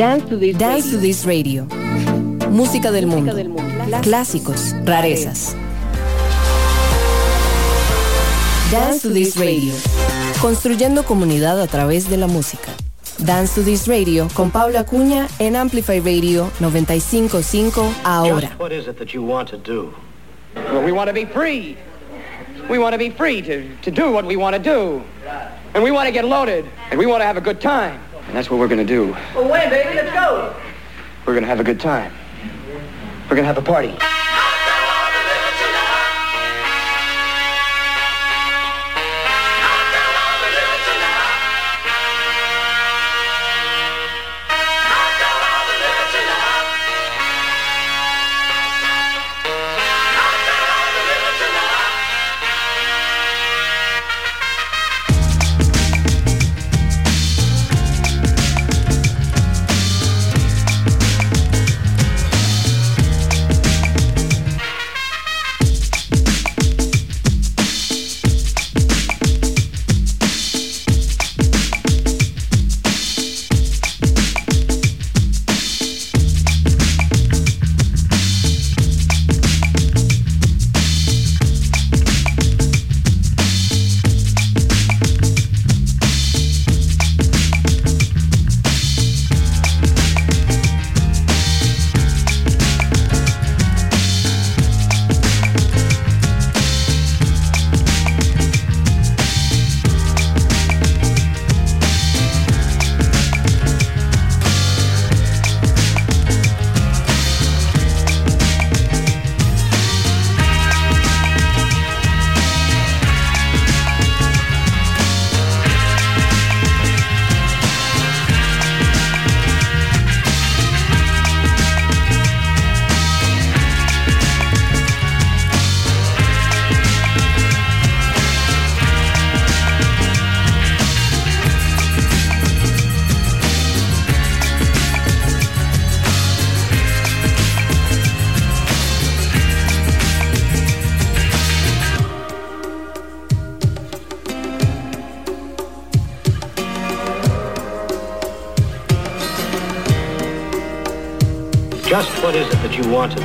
Dance to This, Dance Radio. to This Radio. Música del mundo. del mundo. Clásicos, rarezas. Dance to This Radio. Construyendo comunidad a través de la música. Dance to This Radio con Pablo Acuña en Amplify Radio 955 ahora. Just what is it that you want to do? Well, we want to be free. We want to be free to, to do what we want to do. And we want to get loaded. And we want to have a good time. And that's what we're going to do. Well, baby? Let's go. We're going to have a good time. We're going to have a party.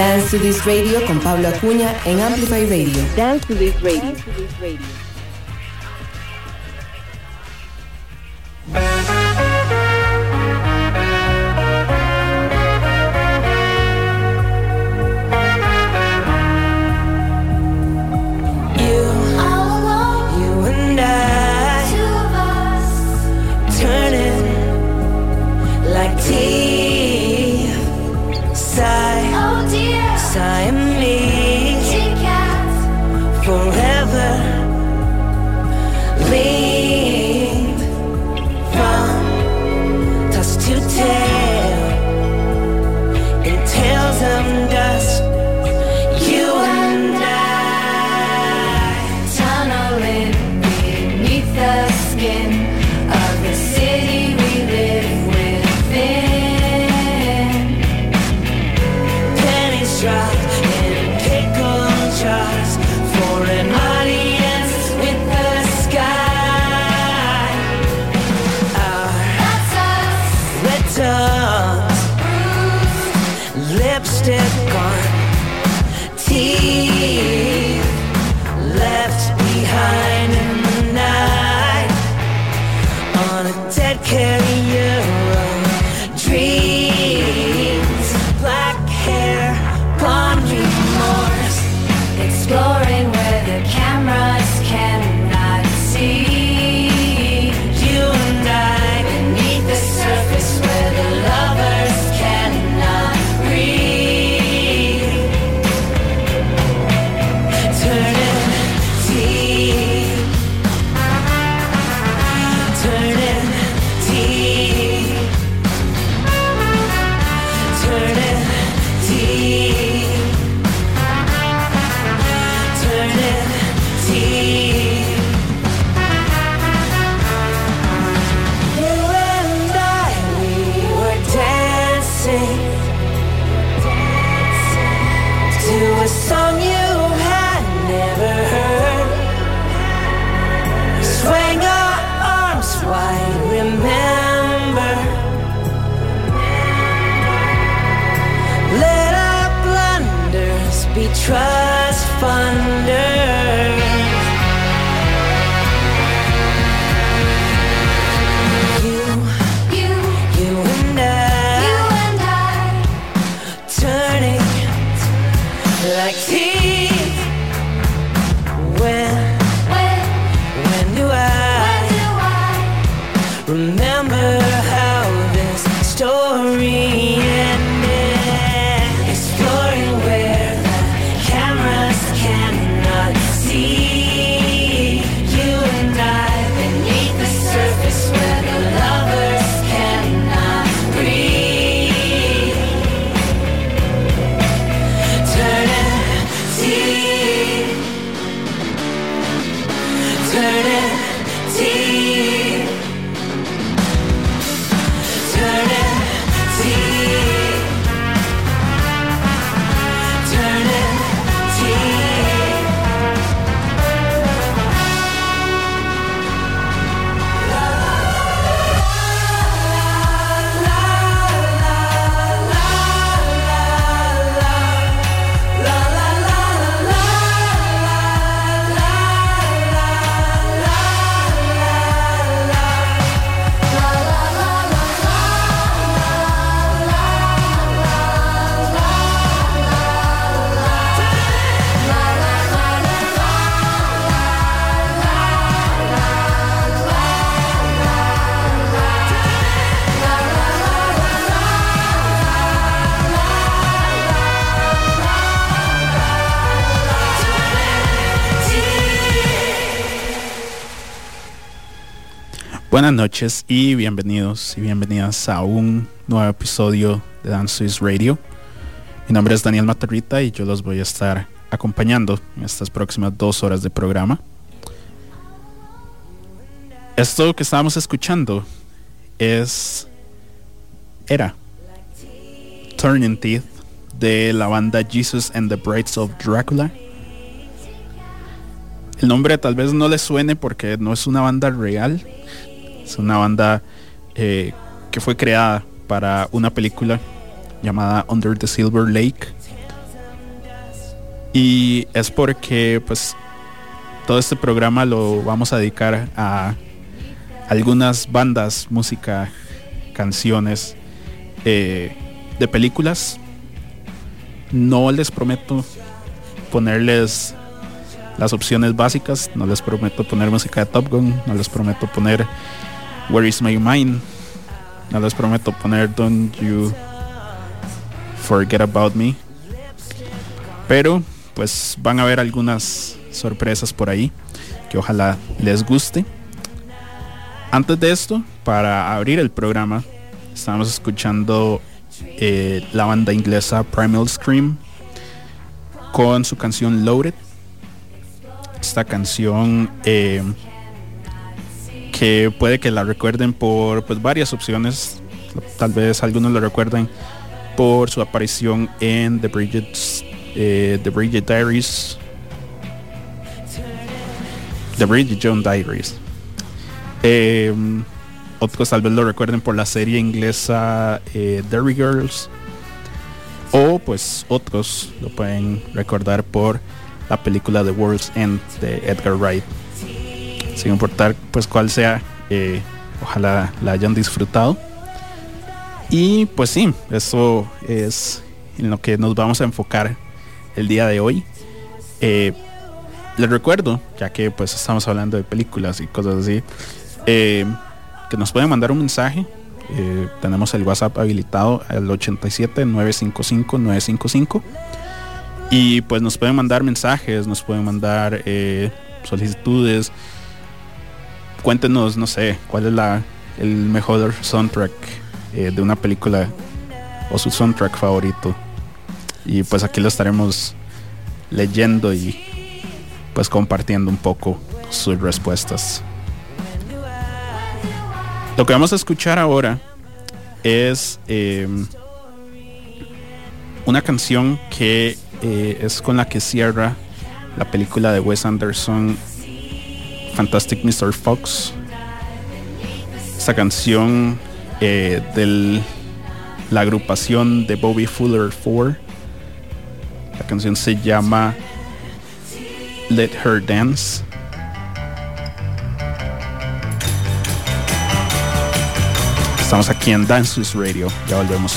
Dance to This Radio con Pablo Acuña en Amplify Radio. Dance to This Radio. Remember Buenas noches y bienvenidos y bienvenidas a un nuevo episodio de Dance Swiss Radio. Mi nombre es Daniel Matarrita y yo los voy a estar acompañando en estas próximas dos horas de programa. Esto que estábamos escuchando es era Turning Teeth de la banda Jesus and the Brides of Dracula. El nombre tal vez no les suene porque no es una banda real, es una banda eh, que fue creada para una película llamada Under the Silver Lake. Y es porque pues todo este programa lo vamos a dedicar a algunas bandas, música, canciones eh, de películas. No les prometo ponerles las opciones básicas, no les prometo poner música de Top Gun, no les prometo poner Where is My Mind, no les prometo poner Don't You Forget About Me. Pero pues van a ver algunas sorpresas por ahí que ojalá les guste. Antes de esto, para abrir el programa, estábamos escuchando eh, la banda inglesa Primal Scream con su canción Loaded. Esta canción eh, que puede que la recuerden por pues, varias opciones. Tal vez algunos lo recuerden por su aparición en The Bridget, eh, The Bridget Diaries. The Bridget Jones Diaries. Eh, otros tal vez lo recuerden por la serie inglesa eh, Girls. O pues otros lo pueden recordar por la película The World's End de Edgar Wright. Sin importar pues cuál sea, eh, ojalá la hayan disfrutado. Y pues sí, eso es en lo que nos vamos a enfocar el día de hoy. Eh, les recuerdo, ya que pues estamos hablando de películas y cosas así, eh, que nos pueden mandar un mensaje. Tenemos el WhatsApp habilitado al 87 955 955 y pues nos pueden mandar mensajes, nos pueden mandar solicitudes. Cuéntenos, no sé, cuál es la el mejor soundtrack eh, de una película o su soundtrack favorito. Y pues aquí lo estaremos leyendo y pues compartiendo un poco sus respuestas. Lo que vamos a escuchar ahora es eh, una canción que eh, es con la que cierra la película de Wes Anderson Fantastic Mr. Fox. Esta canción eh, de la agrupación de Bobby Fuller 4. La canción se llama Let Her Dance. Estamos aquí en Dances Radio. Ya volvemos.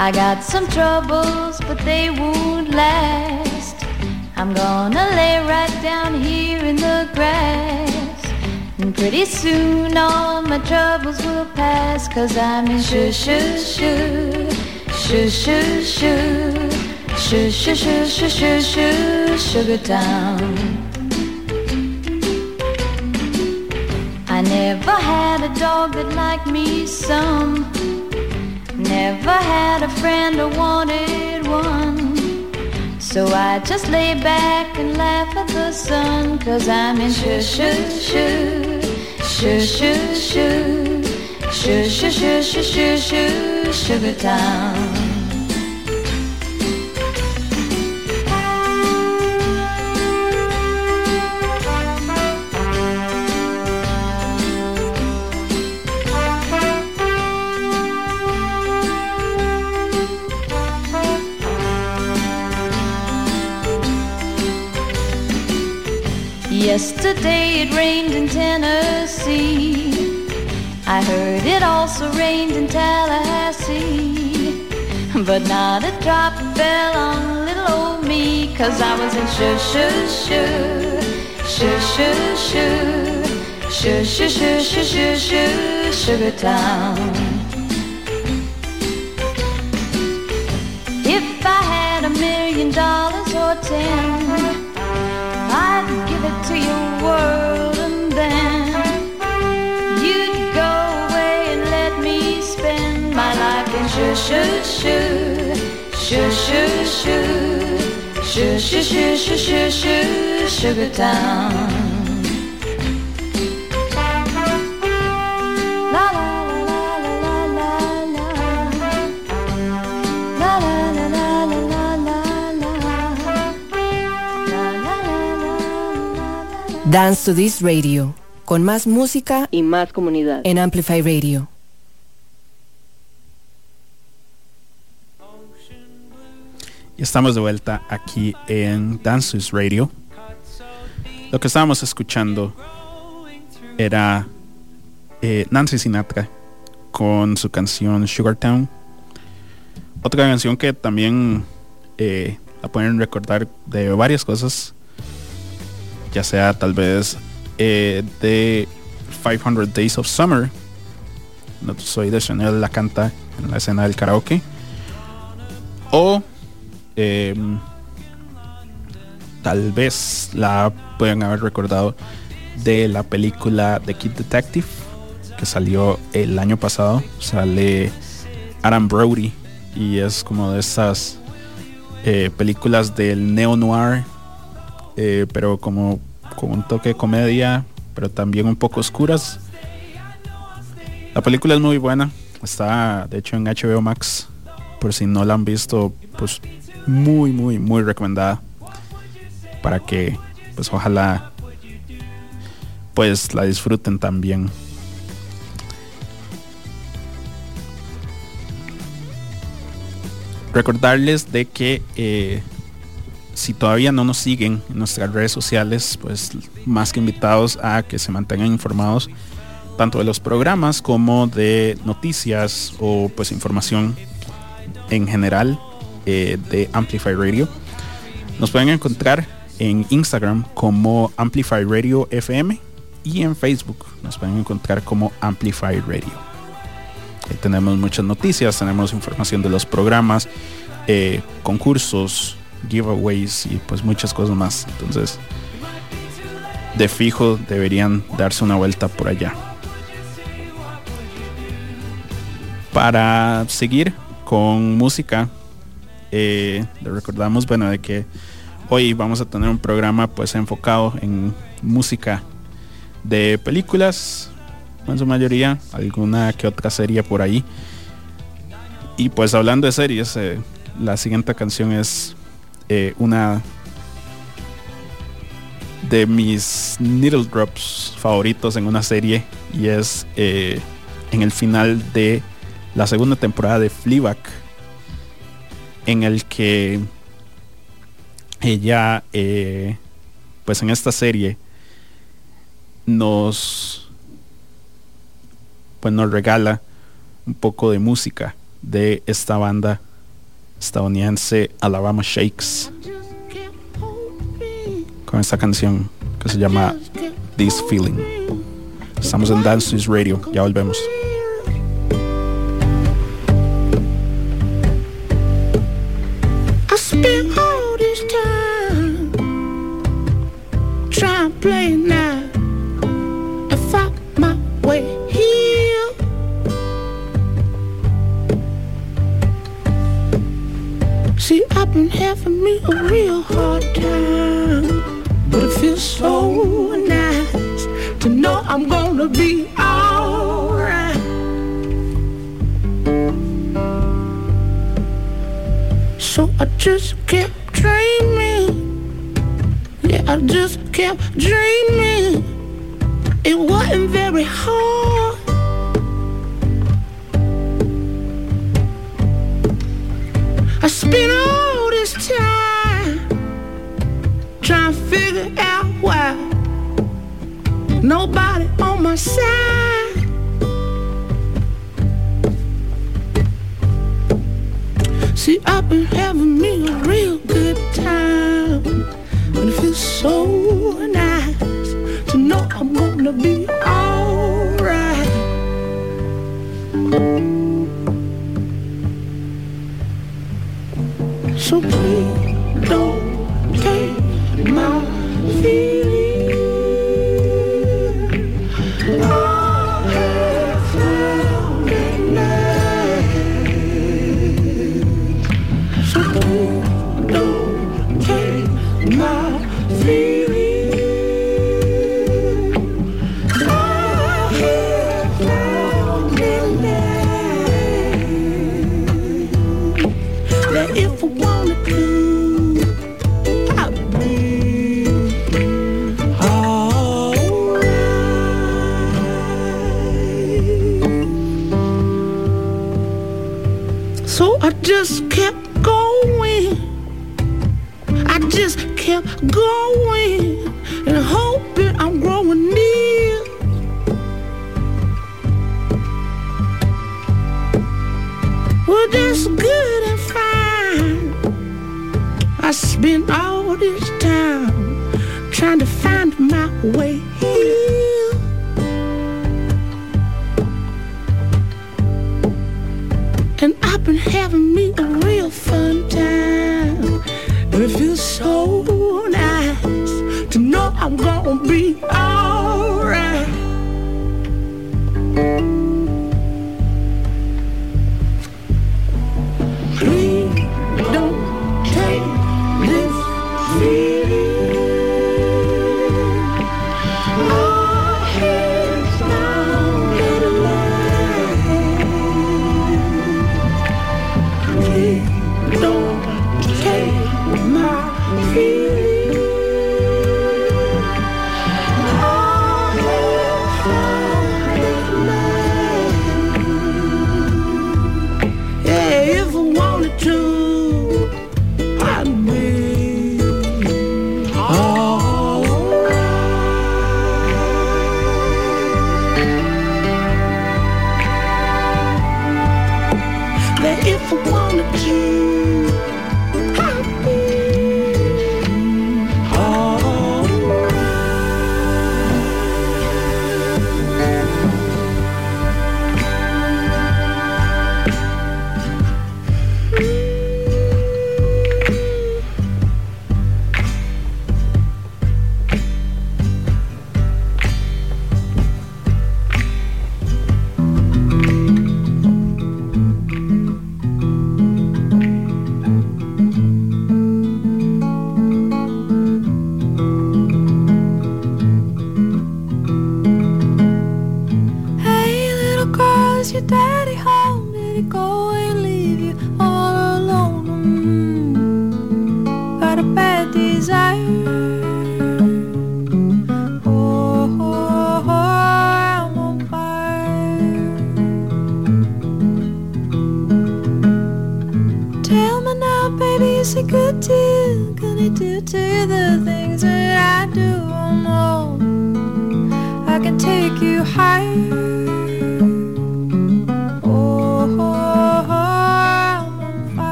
I got some troubles, but they won't last. I'm gonna lay right down here in the grass. And pretty soon all my troubles will pass. Cause I'm in shoo shoo shoo. Shoo shoo shoo. Shoo shoo shoo shoo shoo shoo. Sugar Town. I never had a dog that liked me some. Never had a friend or wanted one. So I just lay back and laugh at the sun. Cause I'm in shoo shoo shoo. Shoo shoo shoo. Shoo shoo shoo shoo shoo shoo. Sugar Town. Yesterday it rained in Tennessee. I heard it also rained in Tallahassee. But not a drop fell on little old me. Cause I was in shoo shoo shoo. Shoo shoo shoo. Shoo shoo shoo shoo shoo shoo. Sugar Town. Dance to This Radio, con más música y más comunidad en Amplify Radio. Y estamos de vuelta aquí en Dance to This Radio. Lo que estábamos escuchando era eh, Nancy Sinatra con su canción Sugar Town. Otra canción que también eh, la pueden recordar de varias cosas, ya sea tal vez eh, de 500 Days of Summer. No soy de Chanel la canta en la escena del karaoke. O eh, tal vez la pueden haber recordado de la película The Kid Detective que salió el año pasado. Sale Adam Brody y es como de esas eh, películas del neo noir, eh, pero como con un toque de comedia, pero también un poco oscuras. La película es muy buena, está de hecho en HBO Max, por si no la han visto, pues muy, muy, muy recomendada para que, pues ojalá, pues la disfruten también. Recordarles de que eh, si todavía no nos siguen en nuestras redes sociales, pues más que invitados a que se mantengan informados tanto de los programas como de noticias o pues información en general eh, de Amplify Radio. Nos pueden encontrar en Instagram como Amplify Radio FM y en Facebook nos pueden encontrar como Amplify Radio. Tenemos muchas noticias, tenemos información de los programas, eh, concursos, giveaways y pues muchas cosas más. Entonces, de fijo deberían darse una vuelta por allá. Para seguir con música, eh, le recordamos, bueno, de que hoy vamos a tener un programa pues enfocado en música de películas, en su mayoría, alguna que otra serie por ahí. Y pues hablando de series, eh, la siguiente canción es eh, una de mis needle drops favoritos en una serie y es en el final de la segunda temporada de Fleabag en el que ella eh, pues en esta serie nos pues nos regala un poco de música de esta banda estadounidense Alabama Shakes con esta canción que se llama This Feeling. Estamos en Dance News Radio, ya volvemos. Spent all this time trying to play now I find my way here. See, I've been having me a real hard time, but it feels so nice to know I'm gonna be alright. So I just kept dreaming. Yeah, I just kept dreaming. It wasn't very hard. I spent all this time trying to figure out why nobody on my side. See, I've been having me a real good time. And it feels so nice to know I'm gonna be alright. So please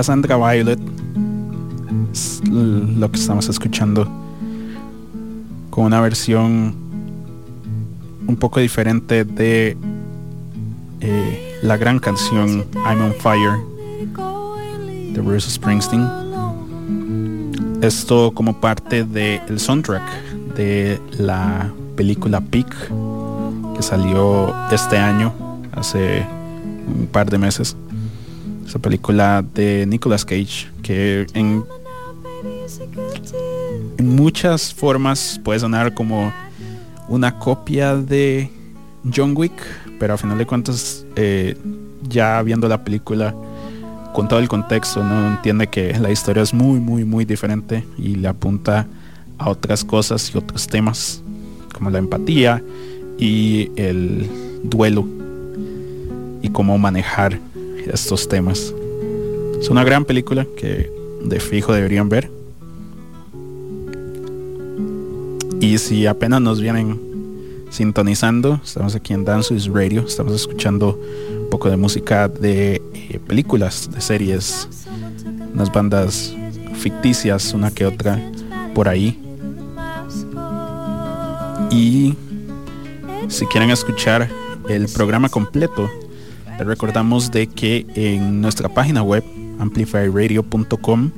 Cassandra Violet es lo que estamos escuchando con una versión un poco diferente de eh, la gran canción I'm on Fire de Bruce Springsteen. Esto como parte del soundtrack de la película Peak que salió este año, hace un par de meses. Esa película de Nicolas Cage que en, muchas formas puede sonar como una copia de John Wick, pero a final de cuentas eh, ya viendo la película con todo el contexto no entiende que la historia es muy muy muy diferente y le apunta a otras cosas y otros temas como la empatía y el duelo y cómo manejar estos temas. Es una gran película que de fijo deberían ver. Y si apenas nos vienen sintonizando, estamos aquí en Dance is Radio, estamos escuchando un poco de música de eh, películas, de series, unas bandas ficticias, una que otra por ahí. Y si quieren escuchar el programa completo, recordamos de que en nuestra página web amplifyradio.com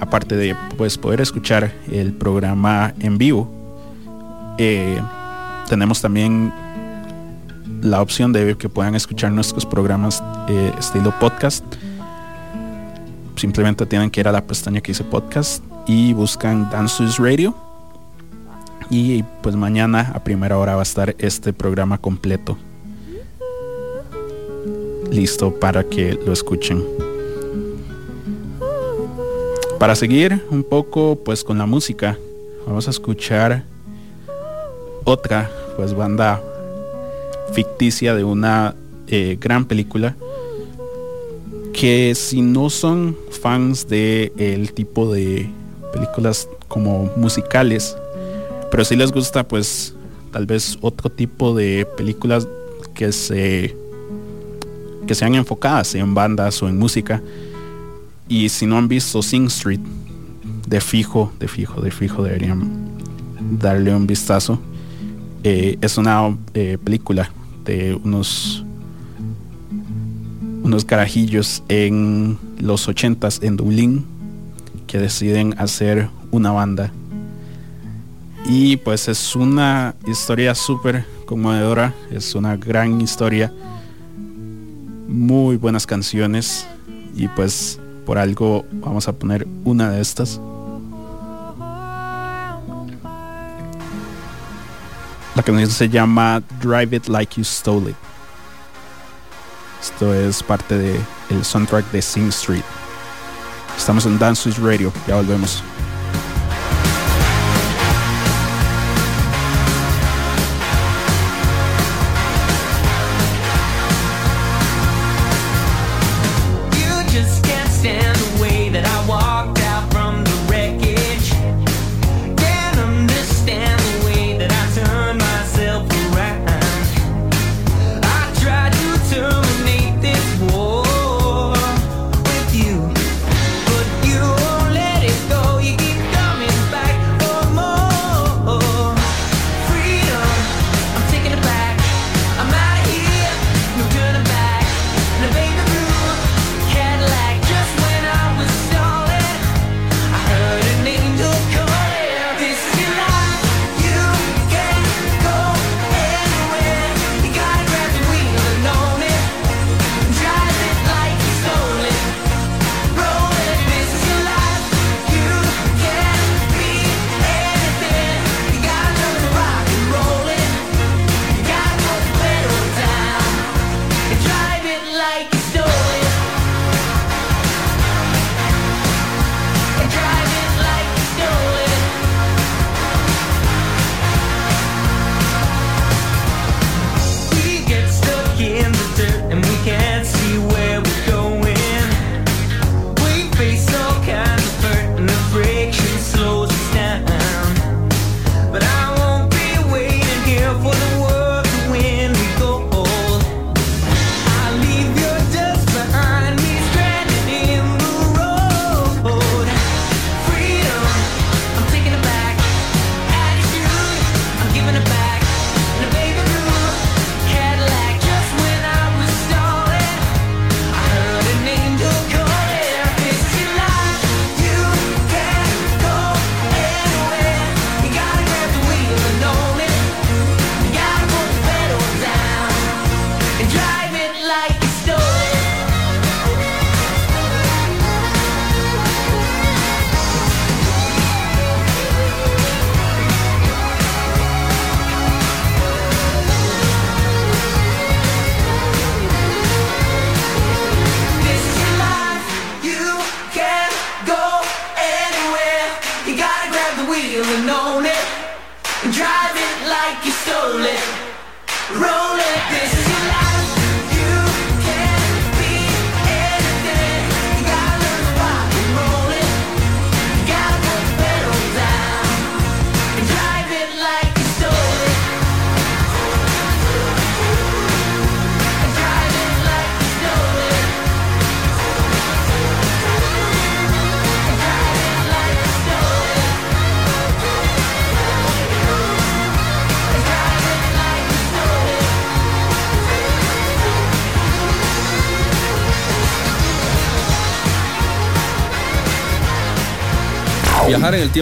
aparte de pues poder escuchar el programa en vivo eh, tenemos también la opción de que puedan escuchar nuestros programas eh, estilo podcast. Simplemente tienen que ir a la pestaña que dice podcast y buscan Dances Radio. Y pues mañana a primera hora va a estar este programa completo listo para que lo escuchen. Para seguir un poco pues con la música, vamos a escuchar otra pues banda ficticia de una eh, gran película que si no son fans de el tipo de películas como musicales, pero si les gusta pues tal vez otro tipo de películas que se que sean enfocadas en bandas o en música. Y si no han visto Sing Street, de fijo, de fijo, de fijo deberían darle un vistazo. Eh, es una eh, película de unos unos carajillos en los 80s en Dublín que deciden hacer una banda. Y pues es una historia súper conmovedora, es una gran historia muy buenas canciones y pues por algo vamos a poner una de estas. La canción se llama Drive It Like You Stole It. Esto es parte del el soundtrack de Sing Street. Estamos en Dance Switch Radio, ya volvemos.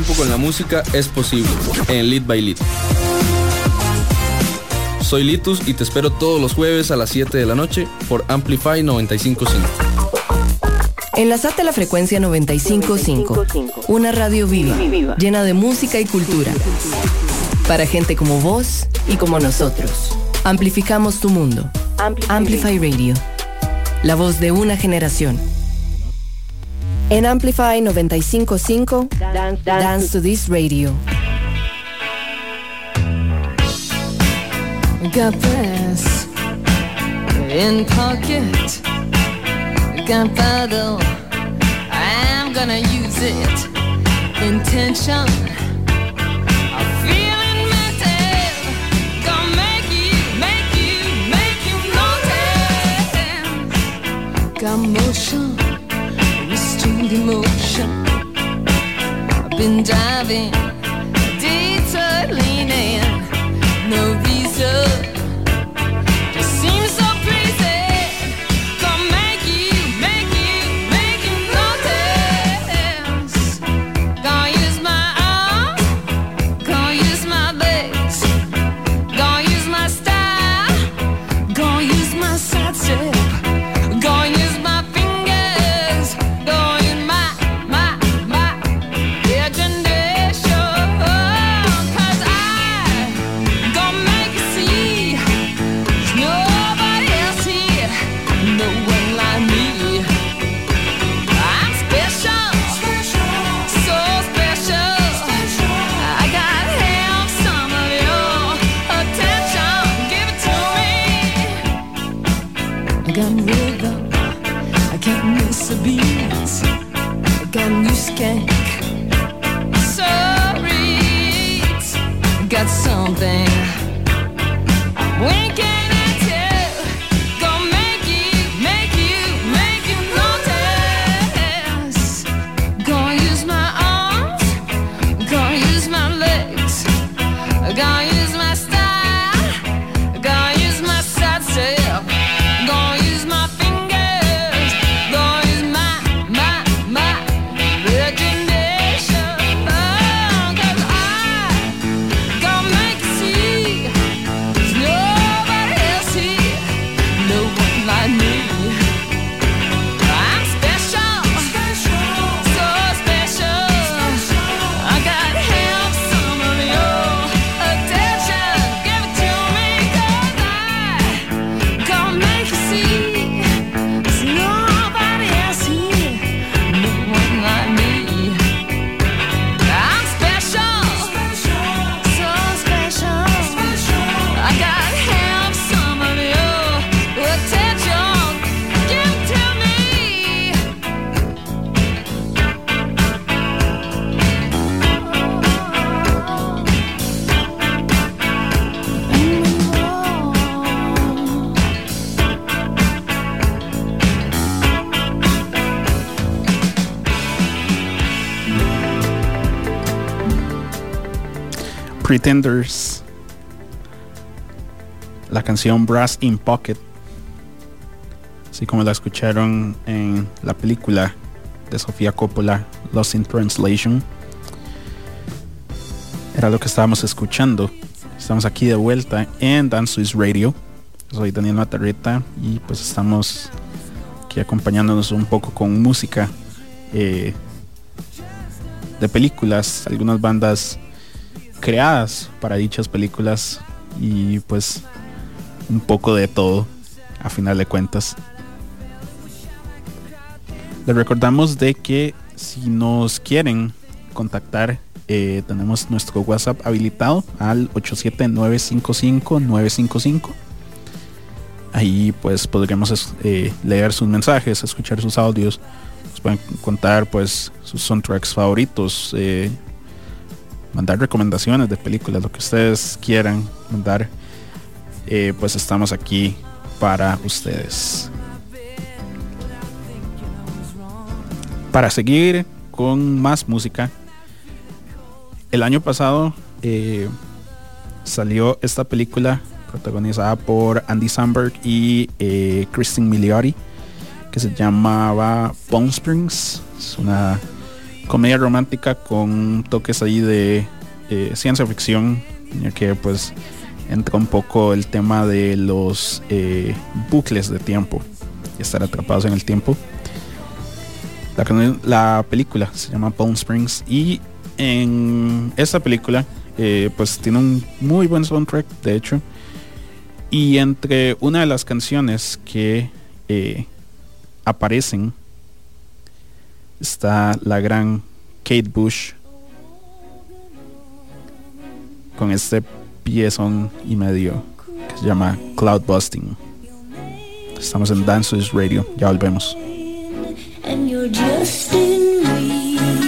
tiempo con la música es posible, en Lead by Lead. Soy Litus y te espero todos los jueves a las 7 de la noche por Amplify 955. Enlazate a la frecuencia 955, una radio viva, llena de música y cultura. Para gente como vos y como nosotros. Amplificamos tu mundo. Amplify Radio. La voz de una generación. En Amplify 955, dance, dance, dance to this radio. Got this in pocket, gunpowder. I'm gonna use it. Intention, I'm. Gonna make you, make you, make you notice. Got motion emotion. I've been driving, detour leaning, no reason. Pretenders. La canción Brass in Pocket. Así como la escucharon en la película de Sofía Coppola, Lost in Translation. Era lo que estábamos escuchando. Estamos aquí de vuelta en Dance Swiss Radio. Soy Daniel Matarreta y pues estamos aquí acompañándonos un poco con música eh, de películas, algunas bandas creadas para dichas películas y pues un poco de todo a final de cuentas. Les recordamos de que si nos quieren contactar eh, tenemos nuestro WhatsApp habilitado al 87955-955. Ahí pues podremos eh, leer sus mensajes, escuchar sus audios. Nos pueden contar pues sus soundtracks favoritos, eh, mandar recomendaciones de películas, lo que ustedes quieran mandar. eh, pues estamos aquí para ustedes. Para seguir con más música, el año pasado eh, salió esta película protagonizada por Andy Samberg y eh, Kristen que se llamaba Bone Springs. Es una comedia romántica con toques ahí de eh, ciencia ficción, ya que pues entra un poco el tema de los eh, bucles de tiempo y estar atrapados en el tiempo. La, película se llama Bone Springs y en esta película eh, pues tiene un muy buen soundtrack de hecho y entre una de las canciones que aparecen está la gran Kate Bush con este piezón y medio que se llama Cloud Busting. Estamos en Dances Radio, ya volvemos. just in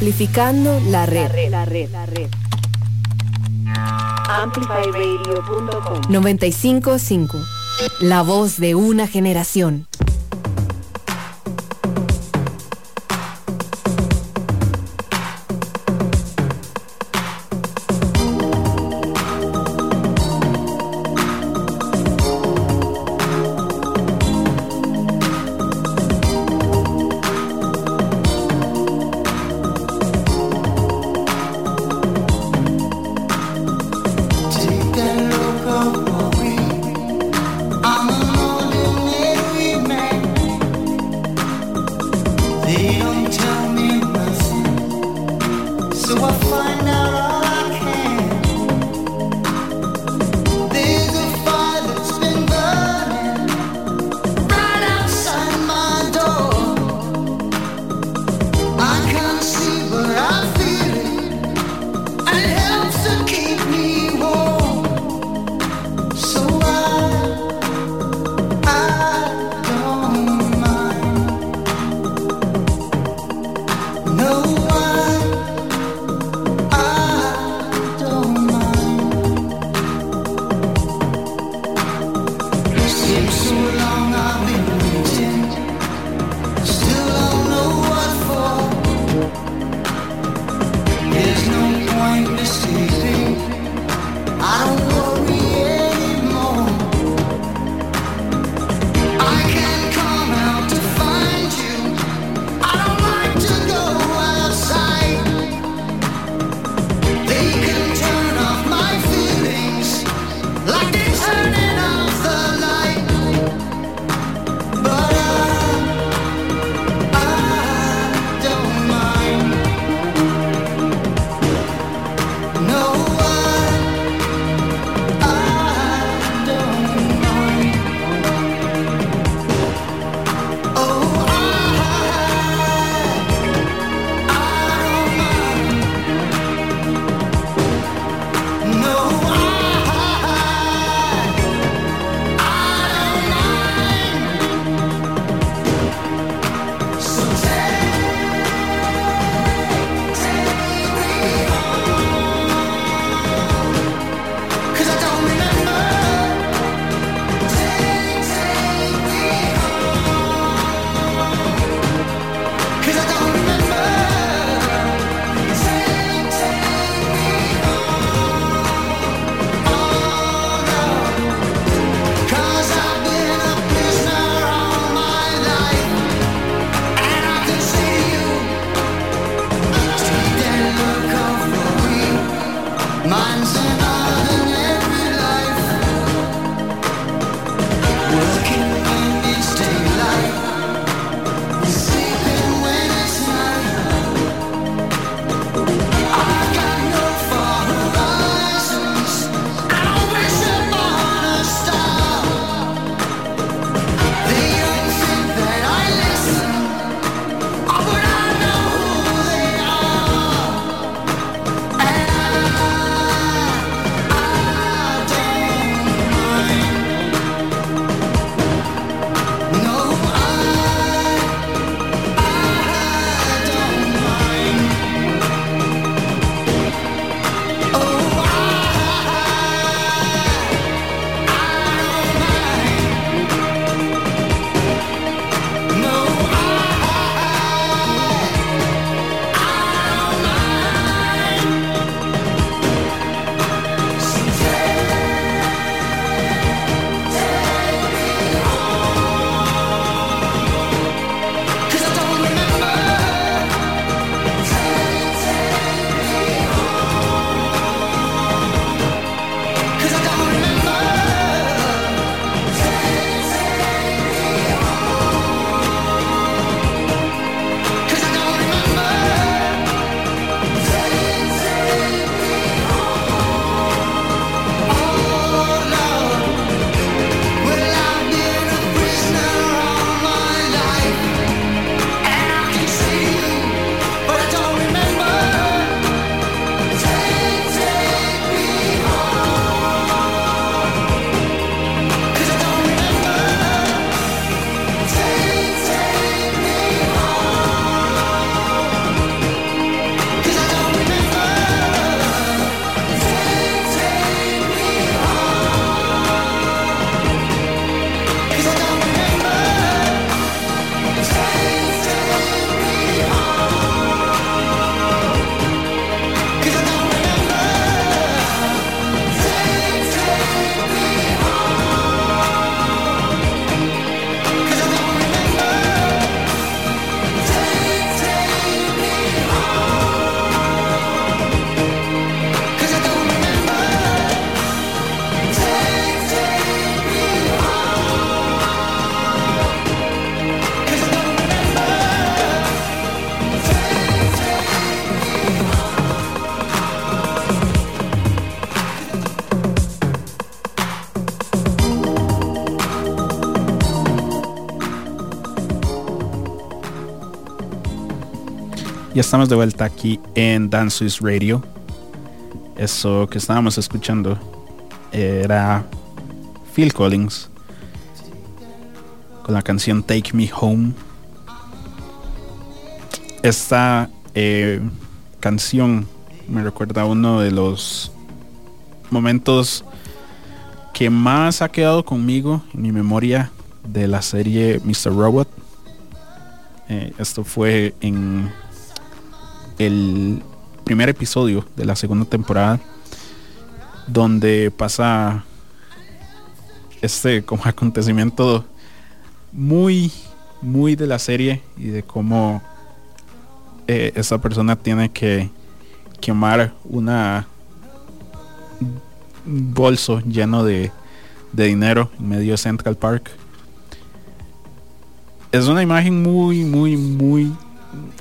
Amplificando la red. Amplifyradio.com 955. La voz de una generación. Estamos de vuelta aquí en Dance Radio. Eso que estábamos escuchando era Phil Collins con la canción Take Me Home. Esta eh, canción me recuerda a uno de los momentos que más ha quedado conmigo en mi memoria de la serie Mr. Robot. Eh, esto fue en el primer episodio de la segunda temporada donde pasa este como acontecimiento muy muy de la serie y de cómo eh, esa persona tiene que quemar una un bolso lleno de, de dinero en medio de Central Park. Es una imagen muy muy muy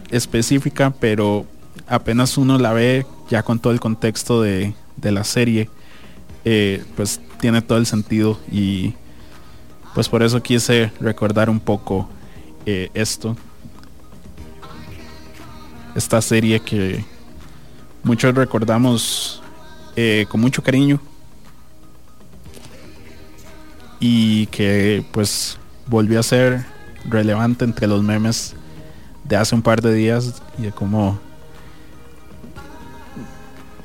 específica pero apenas uno la ve ya con todo el contexto de, de la serie eh, pues tiene todo el sentido y pues por eso quise recordar un poco eh, esto esta serie que muchos recordamos eh, con mucho cariño y que pues volvió a ser relevante entre los memes de hace un par de días y de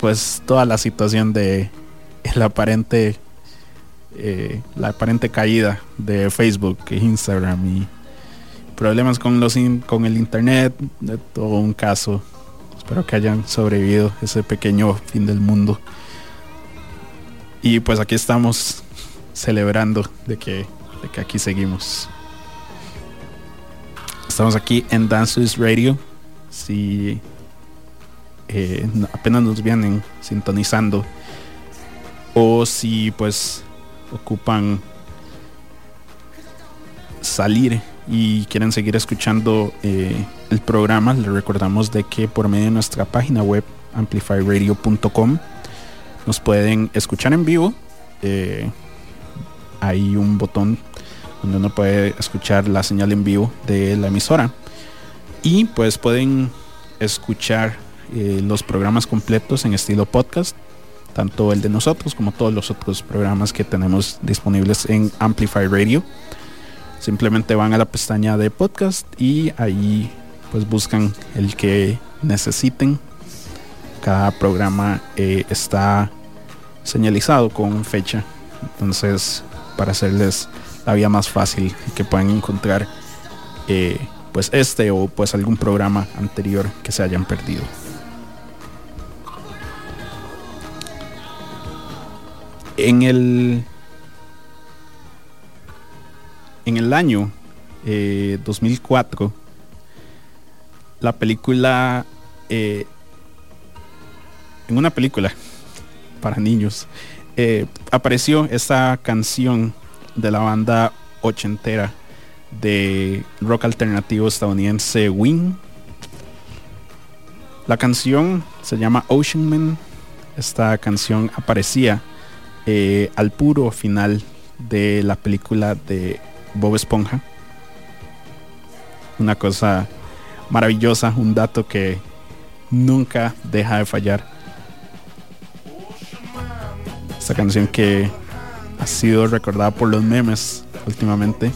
pues toda la situación de el aparente eh, la aparente caída de Facebook e Instagram y problemas con los in- con el internet de todo un caso. Espero que hayan sobrevivido ese pequeño fin del mundo. Y pues aquí estamos celebrando de que, de que aquí seguimos estamos aquí en Dance Swiss Radio si eh, apenas nos vienen sintonizando o si pues ocupan salir y quieren seguir escuchando eh, el programa, les recordamos de que por medio de nuestra página web amplifyradio.com nos pueden escuchar en vivo. Eh, hay un botón donde uno puede escuchar la señal en vivo de la emisora y pues pueden escuchar eh, los programas completos en estilo podcast tanto el de nosotros como todos los otros programas que tenemos disponibles en Amplify Radio. Simplemente van a la pestaña de podcast y ahí pues buscan el que necesiten. Cada programa eh, está señalizado con fecha. Entonces para hacerles la vida más fácil que puedan encontrar eh, pues este o pues algún programa anterior que se hayan perdido. en el en el año eh, 2004 la película eh, en una película para niños eh, apareció esta canción de la banda ochentera de rock alternativo estadounidense Wing la canción se llama Ocean Man esta canción aparecía eh, al puro final de la película de Bob Esponja. Una cosa maravillosa, un dato que nunca deja de fallar. Esta canción que ha sido recordada por los memes últimamente.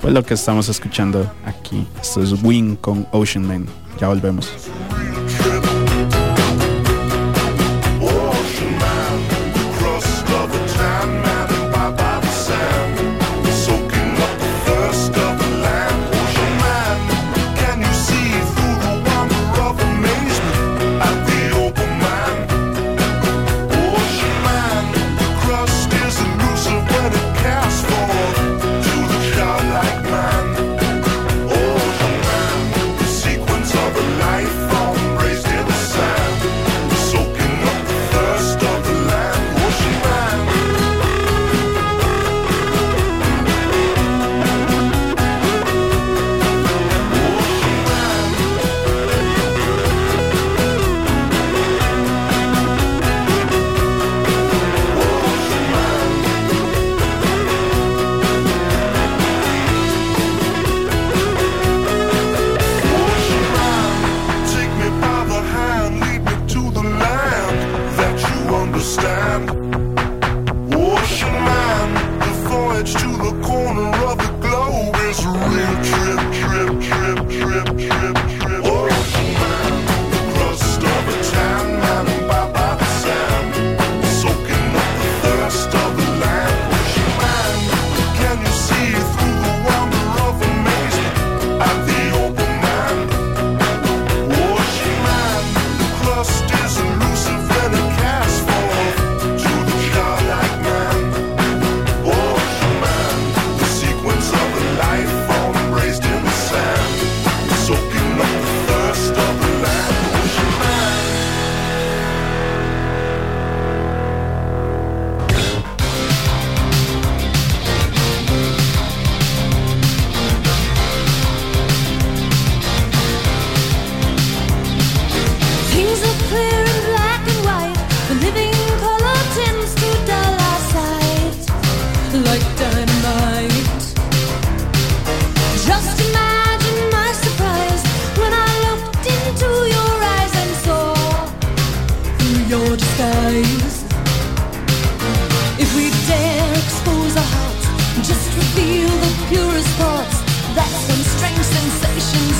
Pues lo que estamos escuchando aquí. Esto es Wing con Ocean Man. Ya volvemos.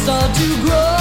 start to grow.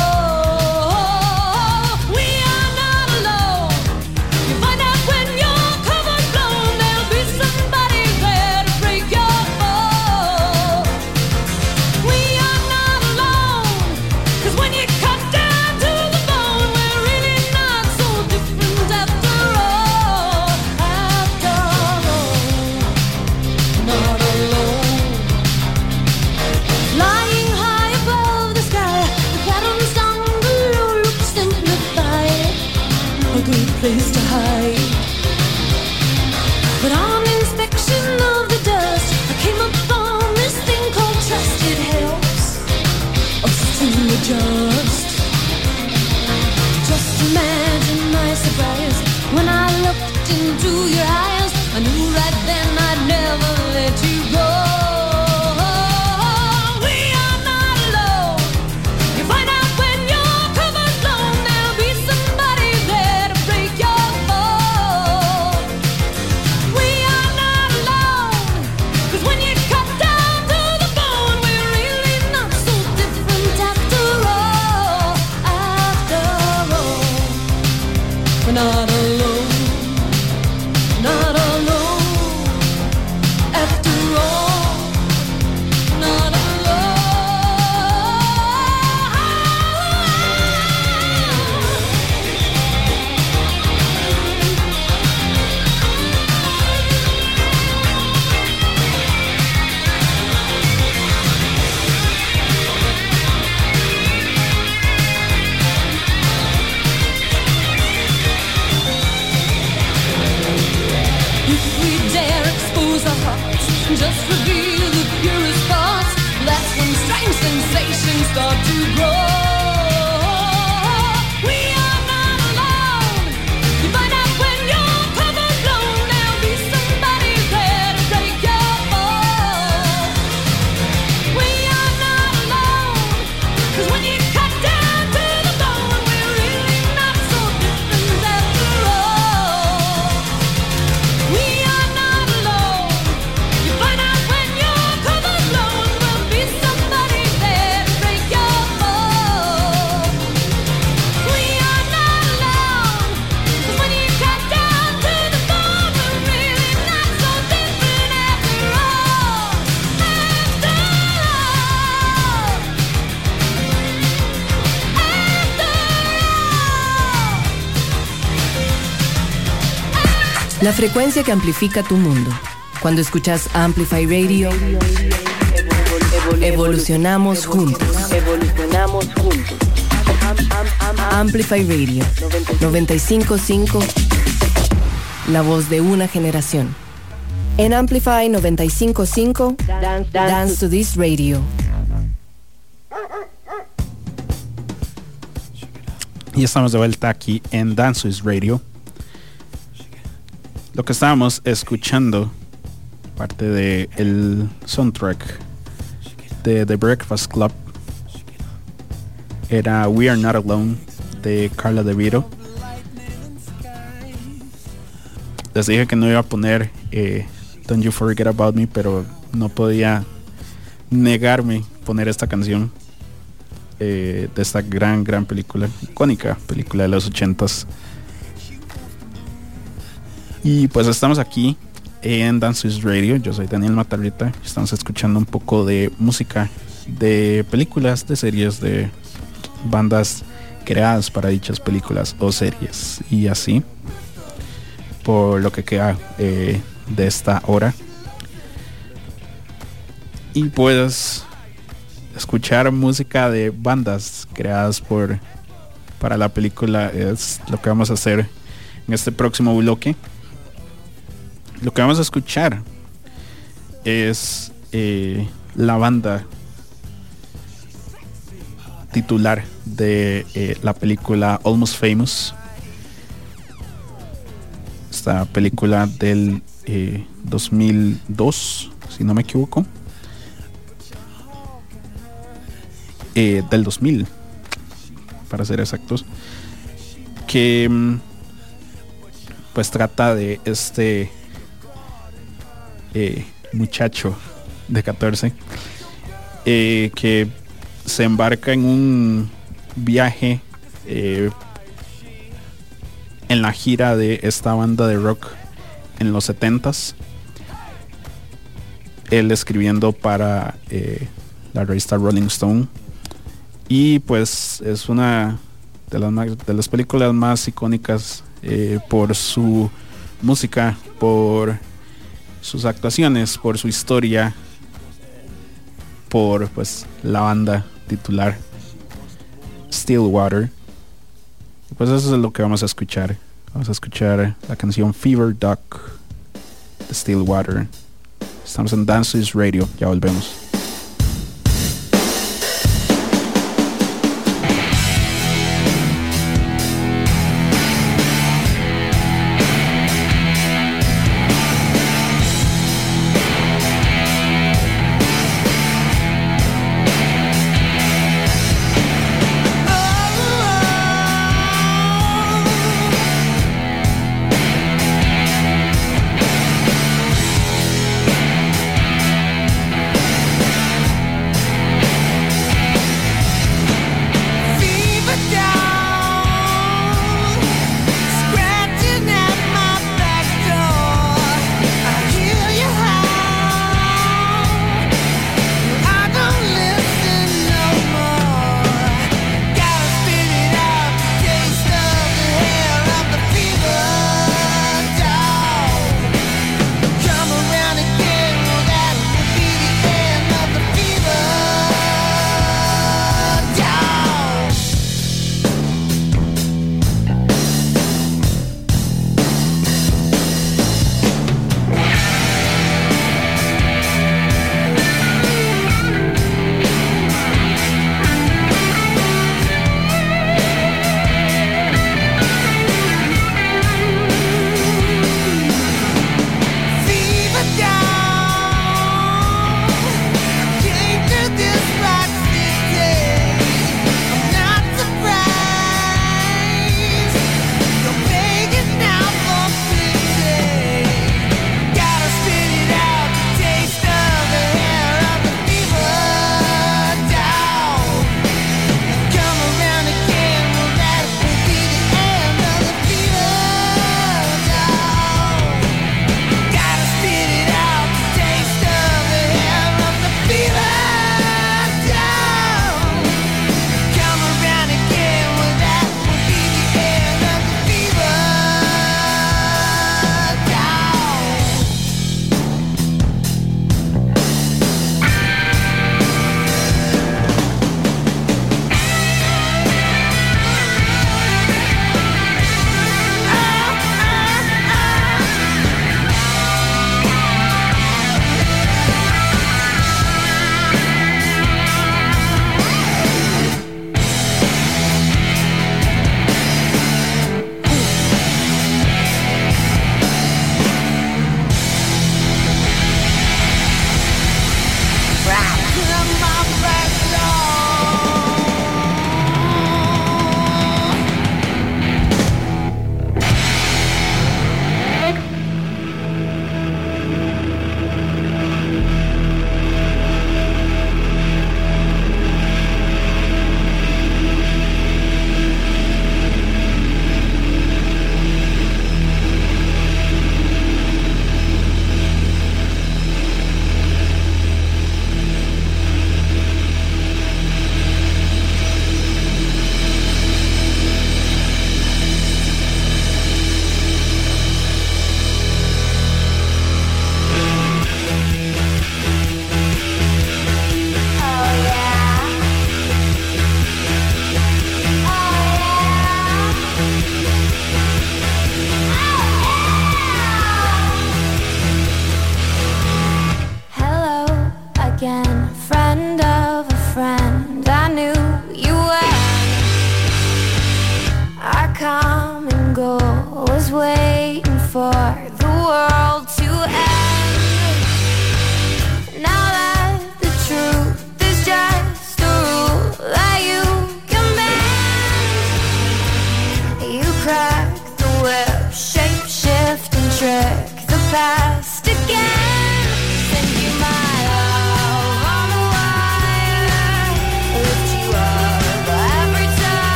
Frecuencia que amplifica tu mundo. Cuando escuchas Amplify Radio, evolucionamos juntos. Evolucionamos juntos. Amplify Radio 955, la voz de una generación. En Amplify 955, Dance, Dance to This Radio. Y estamos de vuelta aquí en Dance with Radio. Lo que estábamos escuchando, parte de el soundtrack de The Breakfast Club, era We Are Not Alone de Carla De Vito. Les dije que no iba a poner eh, Don't You Forget About Me, pero no podía negarme poner esta canción eh, de esta gran, gran película, icónica película de los ochentas. Y pues estamos aquí en Dances Radio. Yo soy Daniel Matarrita. Estamos escuchando un poco de música de películas, de series, de bandas creadas para dichas películas o series. Y así, por lo que queda eh, de esta hora. Y puedes escuchar música de bandas creadas por para la película es lo que vamos a hacer en este próximo bloque. Lo que vamos a escuchar es eh, la banda titular de eh, la película Almost Famous. Esta película del eh, 2002, si no me equivoco. Eh, del 2000, para ser exactos. Que mm, pues trata de este eh, muchacho de 14 eh, que se embarca en un viaje eh, en la gira de esta banda de rock en los 70s. Él escribiendo para la revista Rolling Stone. Y pues es una de las, de las películas más icónicas por su música, por sus actuaciones, por su historia, por pues la banda titular Stillwater. Pues eso es lo que vamos a escuchar Vamos a escuchar la canción Fever Duck de Stillwater. Estamos en Dances Radio, ya volvemos.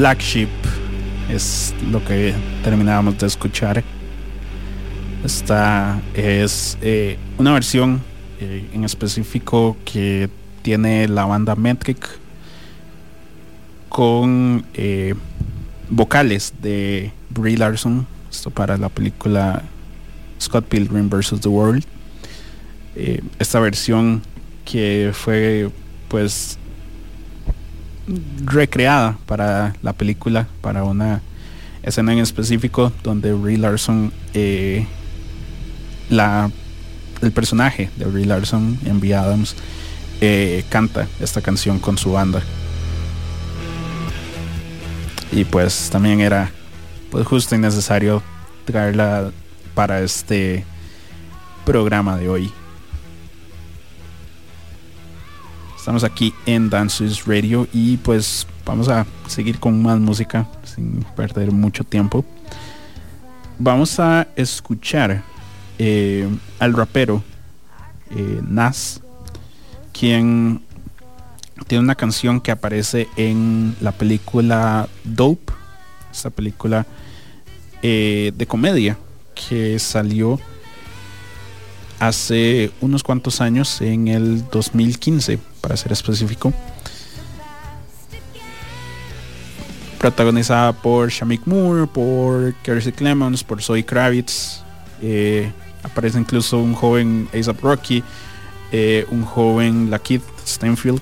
Black Sheep es lo que terminábamos de escuchar. Esta es eh, una versión eh, en específico que tiene la banda Metric con eh, vocales de Brie Larson. Esto para la película Scott Pilgrim vs. The World. Esta versión que fue pues recreada para la película, para una escena en específico donde Brie Larson, eh, la, el personaje de Brie Larson, Envy Adams, eh, canta esta canción con su banda. Y pues también era pues justo y necesario traerla para este programa de hoy. Estamos aquí en Dances Radio y pues vamos a seguir con más música sin perder mucho tiempo. Vamos a escuchar eh, al rapero eh, Nas, quien tiene una canción que aparece en la película Dope, esta película eh, de comedia que salió hace unos cuantos años, en el 2015, para ser específico. Protagonizada por Shamik Moore, por Kiersey Clemons, por Zoe Kravitz. eh, aparece incluso un joven ASAP Rocky, eh, un joven Lakeith Stanfield.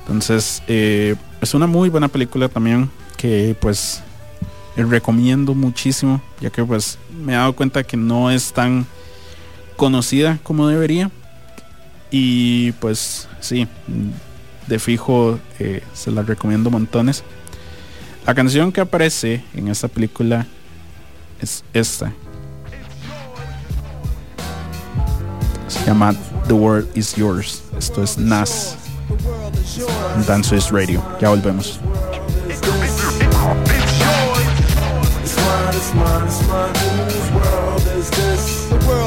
Entonces, eh, es una muy buena película también que pues recomiendo muchísimo, ya que pues me he dado cuenta que no es tan conocida como debería. Y pues sí, de fijo eh, se la recomiendo montones. La canción que aparece en esta película es esta. Se llama The World Is Yours. Esto es Nas. Dance is Radio. Ya volvemos.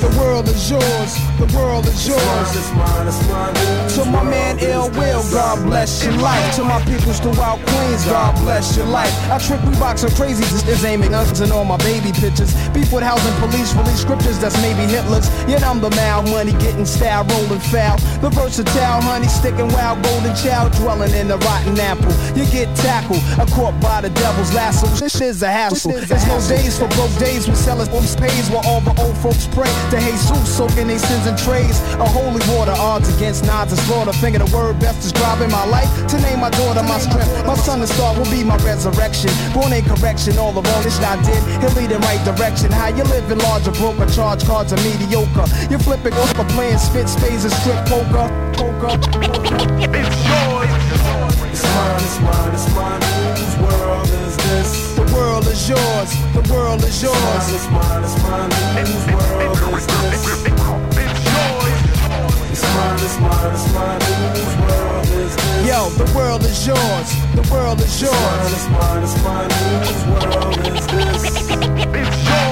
The world is yours. The world is yours. It's mine, it's mine, it's mine. To my man Ill Will, God bless your life. To my peoples throughout Queens, God bless your life. I trick we boxer crazy is aiming us and all my baby pictures. Beef with housing police release scriptures that's maybe Hitler's. Yet I'm the mal money getting style rolling foul. The versatile honey sticking wild golden child dwelling in the rotten apple. You get tackled, a caught by the devil's lasso. This is a hassle. There's no days for broke days when sellers bumps pays while all the old folks pray to Jesus, soaking their sins in trays. A holy water, odds against nods and slaughter. Finger the word best describing my life. To name my daughter my strength. My son and star will be my resurrection. Born in correction, all the wrong shit I did. He'll lead in right direction. How you living large or broke or charge cards are mediocre. You're flipping over, playing spit spades and strip poker. Poker. It's yours. It's mine, it's mine, it's mine. Whose world is this? The world is yours. The world is yours. It's mine, it's mine, it's mine. Whose world is this? It's mine, it's mine, it's mine. Whose world is this? Yo, the world is yours. The world is yours. It's mine, it's mine, it's mine. Whose world is this? It's yours.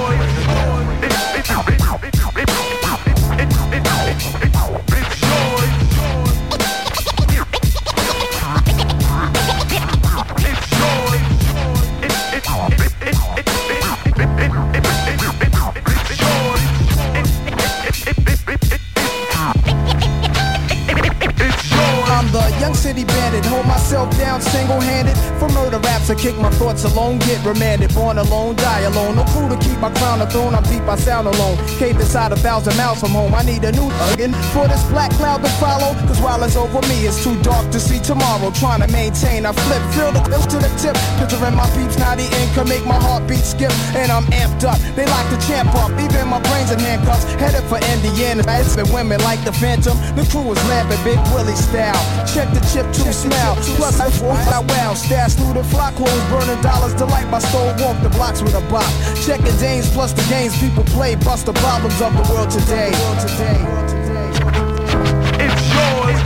Down single-handed for murder raps. I kick my thoughts alone, get remanded. Born alone, die alone. No crew to keep my crown a throne. I'm deep, I sound alone. Cave inside a thousand miles from home. I need a new again for this black cloud to follow. Cause while it's over me, it's too dark to see tomorrow. Trying to maintain, I flip, feel the pills to the tip. Picturing my peeps, now the can make my heartbeat skip. And I'm amped up. They like to champ up. Even my brains in handcuffs. Headed for Indiana. It's been women like the Phantom. The crew is lamping Big Willie style. Check the chip to smell. Plus I walk I wow. Stash through the flock clothes. Burning dollars. Delight my stole. Walk the blocks with a bop. Checking Danes plus the games people play. Bust the problems of the world today. It's yours.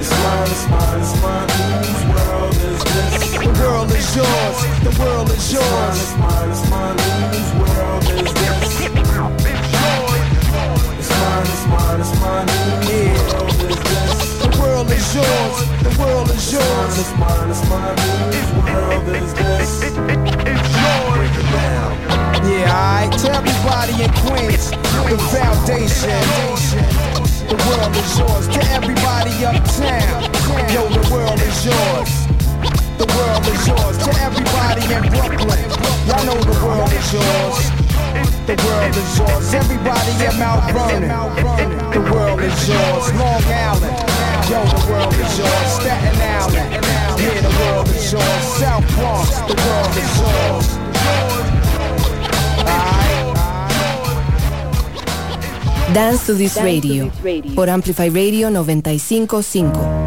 It's mine, it's mine, it's mine. Whose world is this? The world is yours. The world is yours. It's mine, it's mine, whose world is this? It's yours. It's mine, it's mine, it's mine. Whose world is this? The world is yours. The world is yours. It's mine, it's mine, world is this? It's yours. Yeah, alright. To everybody in Queens, the foundation. The world is yours. To everybody uptown, yo, the world is yours. The world is yours. To everybody in Brooklyn, y'all know the world is yours. The world is yours. Everybody in Mount Vernon, the world is yours. Long Island, yo, the world is yours. Staten Island, yeah, the world is yours. South Bronx, the world is yours. Dance to this radio. Por Amplify Radio 955.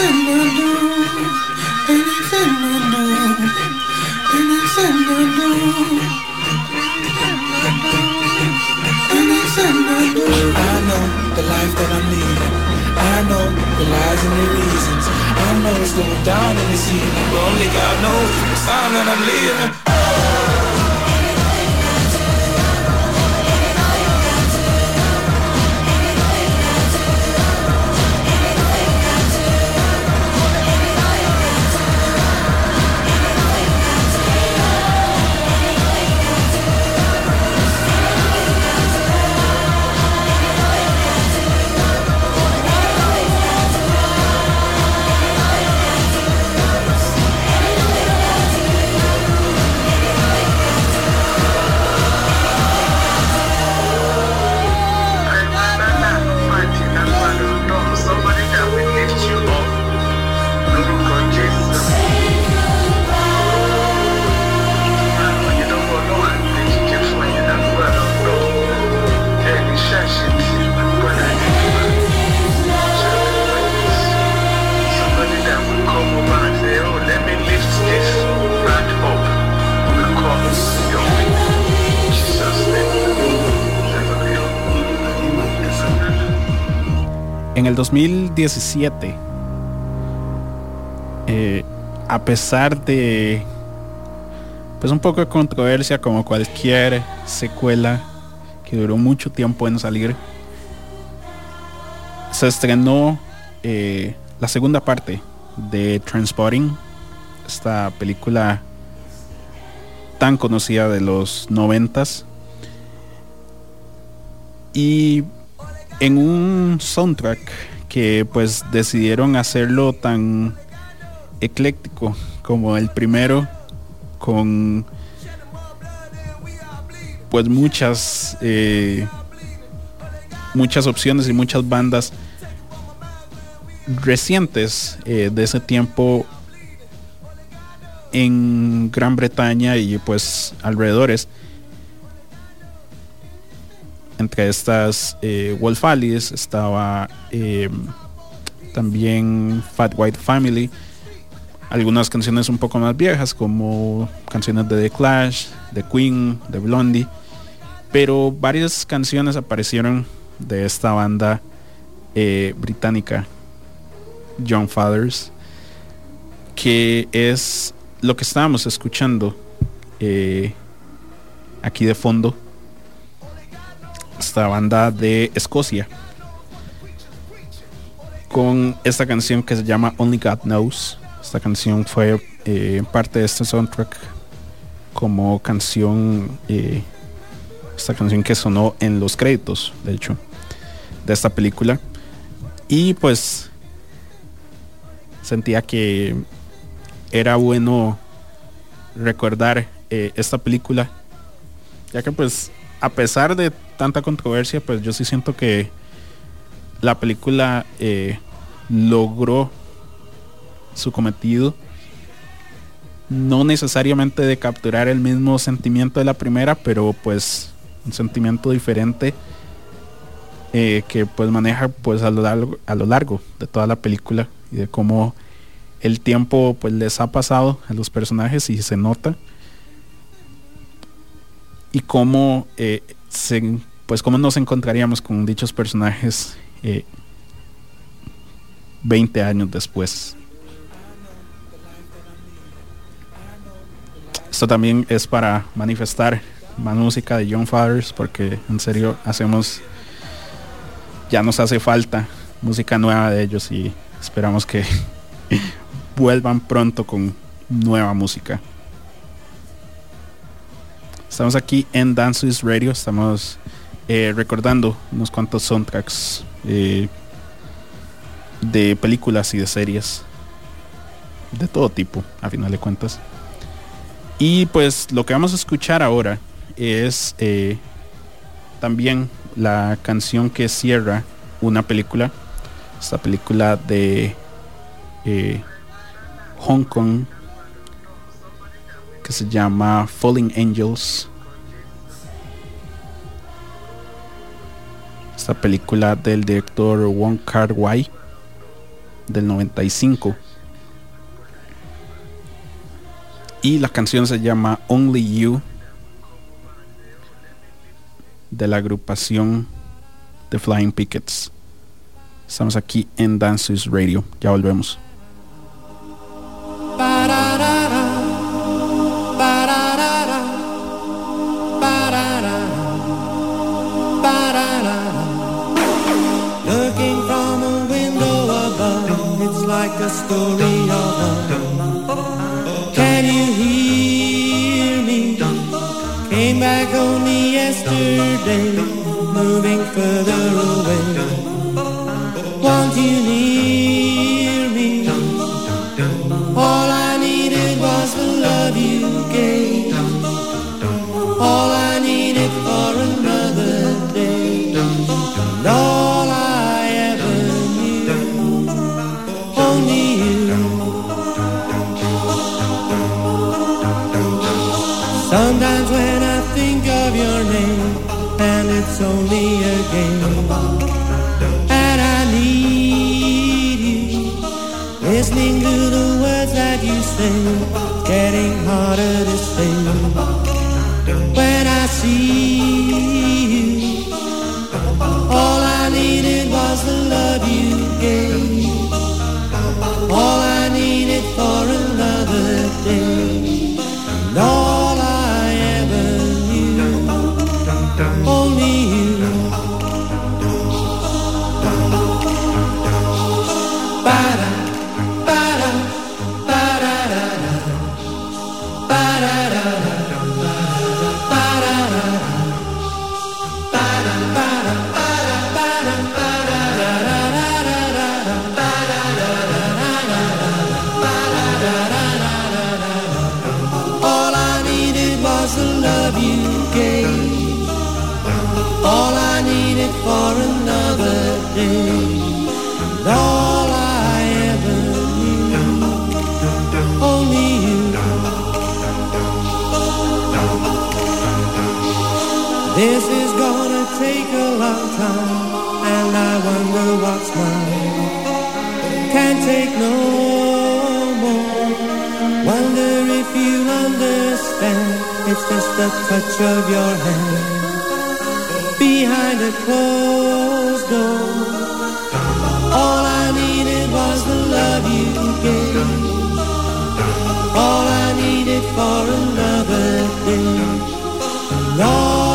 Anything to do, anything to do, anything to do, anything to do. I know the life that I'm leading. I know the lies and the reasons. I know it's going down in the ceiling, but only God knows the sign that I'm living. En el 2017, eh, a pesar de pues un poco de controversia como cualquier secuela que duró mucho tiempo en salir, se estrenó eh, la segunda parte de Transporting, esta película tan conocida de los noventas. Y en un soundtrack que pues decidieron hacerlo tan ecléctico como el primero con pues muchas eh, muchas opciones y muchas bandas recientes eh, de ese tiempo en Gran Bretaña y pues alrededores entre estas eh, Wolf Alice estaba eh, también Fat White Family algunas canciones un poco más viejas como canciones de The Clash, de Queen, de Blondie, pero varias canciones aparecieron de esta banda eh, británica, John Fathers, que es lo que estábamos escuchando aquí de fondo, esta banda de Escocia, con esta canción que se llama Only God Knows. Esta canción fue eh, parte de este soundtrack como canción, eh, esta canción que sonó en los créditos, de hecho, de esta película. Y pues sentía que era bueno recordar eh, esta película, ya que pues a pesar de tanta controversia, pues yo sí siento que la película eh, logró su cometido. No necesariamente de capturar el mismo sentimiento de la primera, pero pues un sentimiento diferente eh, que pues maneja pues a lo, largo, a lo largo de toda la película y de cómo el tiempo pues les ha pasado a los personajes y se nota y cómo eh, se, pues cómo nos encontraríamos con dichos personajes eh, 20 años después. Esto también es para manifestar más música de John Fathers porque en serio hacemos ya nos hace falta música nueva de ellos y esperamos que vuelvan pronto con nueva música. Estamos aquí en Dance Radio, estamos eh, recordando unos cuantos soundtracks eh, de películas y de series de todo tipo, a final de cuentas. Y pues lo que vamos a escuchar ahora es eh, también la canción que cierra una película, esta película de Hong Kong que se llama Falling Angels. Esta película del director Wong Kar Wai del 95. Y la canción se llama Only You de la agrupación The Flying Pickets. Estamos aquí en Dances Radio. Ya volvemos. Can you hear me? Came back only yesterday, moving further that you say, getting harder This is gonna take a long time, and I wonder what's mine. Can't take no more. Wonder if you understand. It's just the touch of your hand behind a closed door. All I needed was the love you gave. All I needed for another day. And all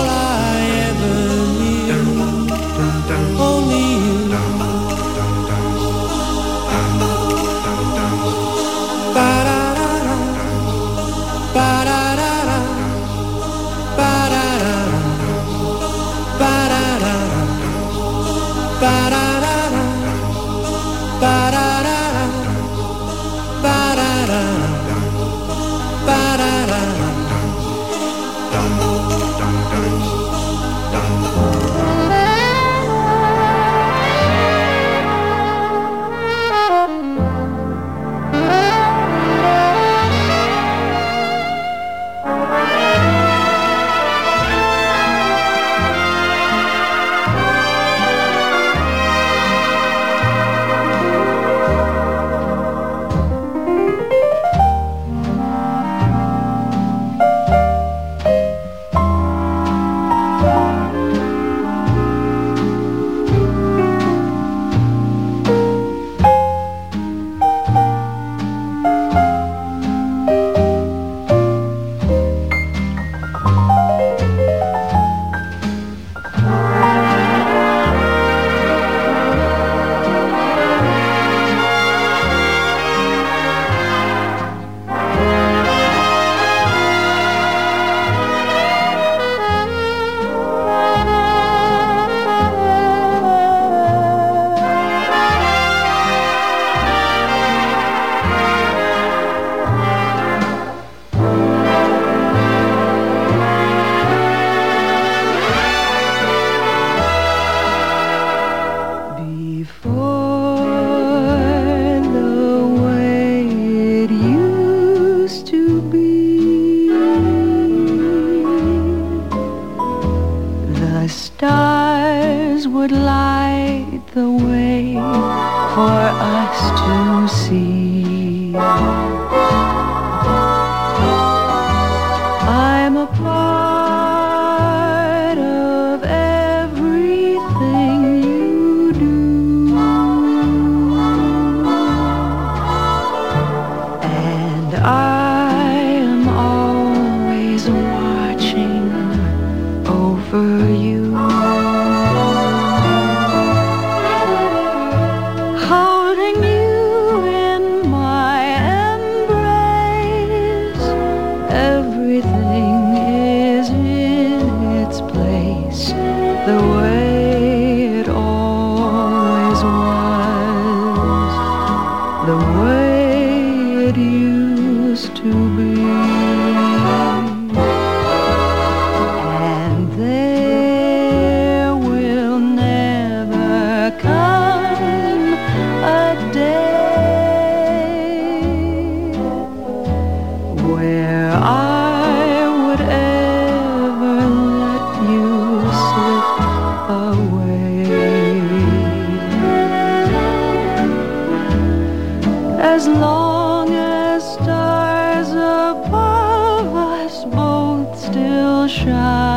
As long as stars above us both still shine,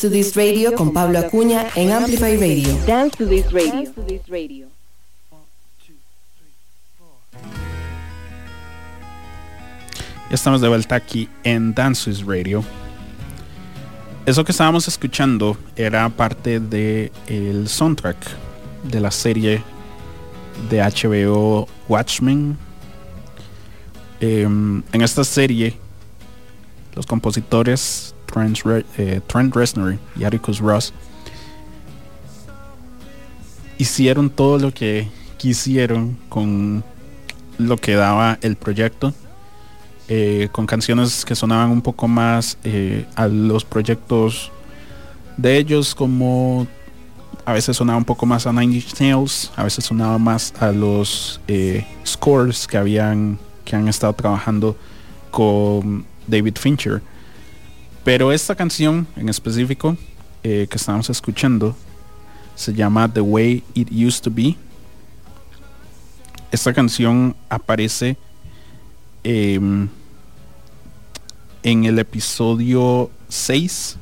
Dance to This Radio con Pablo Acuña en Amplify Radio. Dance to this radio. Ya estamos de vuelta aquí en Dances Radio. eso que estábamos escuchando era parte del el soundtrack de la serie de HBO Watchmen. Em, en esta serie, los compositores Eh, Trent Reznor y Atticus Ross hicieron todo lo que quisieron con lo que daba el proyecto. eh, con canciones que sonaban un poco más eh, a los proyectos de ellos, como a veces sonaba un poco más a Nine Inch Nails, a veces sonaba más a los eh, scores que habían que han estado trabajando con David Fincher. Pero esta canción en específico eh, que estamos escuchando se llama The Way It Used to Be. Esta canción aparece em, en el episodio 6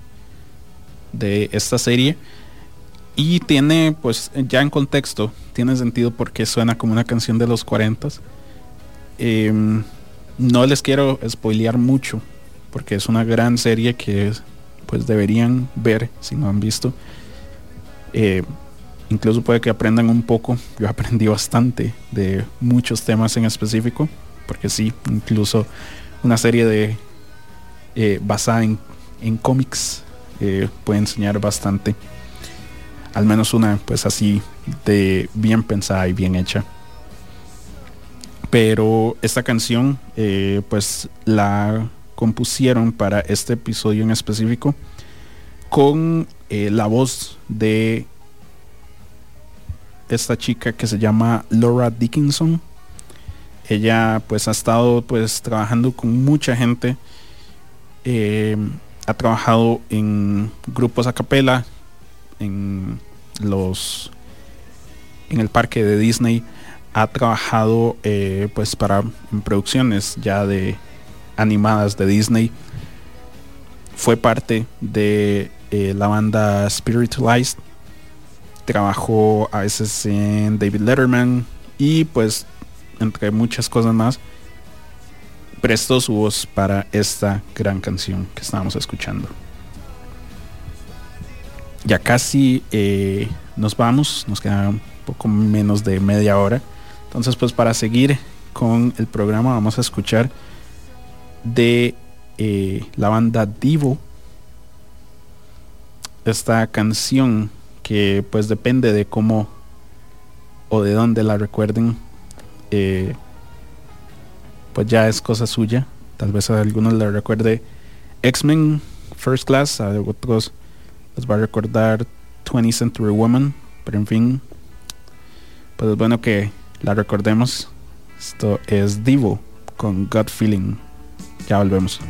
de esta serie y tiene pues ya en contexto tiene sentido porque suena como una canción de los 40 Em, no les quiero spoilear mucho porque es una gran serie que pues deberían ver si no han visto. Eh, incluso puede que aprendan un poco. Yo aprendí bastante de muchos temas en específico porque sí incluso una serie de eh, basada en, en cómics eh, puede enseñar bastante. Al menos una pues así de bien pensada y bien hecha. Pero esta canción pues la compusieron para este episodio en específico con eh, la voz de esta chica que se llama Laura Dickinson. Ella pues ha estado pues trabajando con mucha gente eh, ha trabajado en grupos a capela en los en el parque de Disney ha trabajado eh, pues para en producciones ya de animadas de Disney. Fue parte de eh, la banda Spiritualized. Trabajó a veces en David Letterman y pues entre muchas cosas más prestó su voz para esta gran canción que estábamos escuchando. Ya casi eh, nos vamos nos queda un poco menos de media hora. Entonces pues para seguir con el programa vamos a escuchar de eh, la banda Divo. Esta canción que pues depende de cómo o de dónde la recuerden eh, pues ya es cosa suya. Tal vez a algunos le recuerde X-Men First Class a otros les va a recordar 20th Century Woman pero en fin pues es bueno que la recordemos. Esto es Divo con God Feeling ya volvemos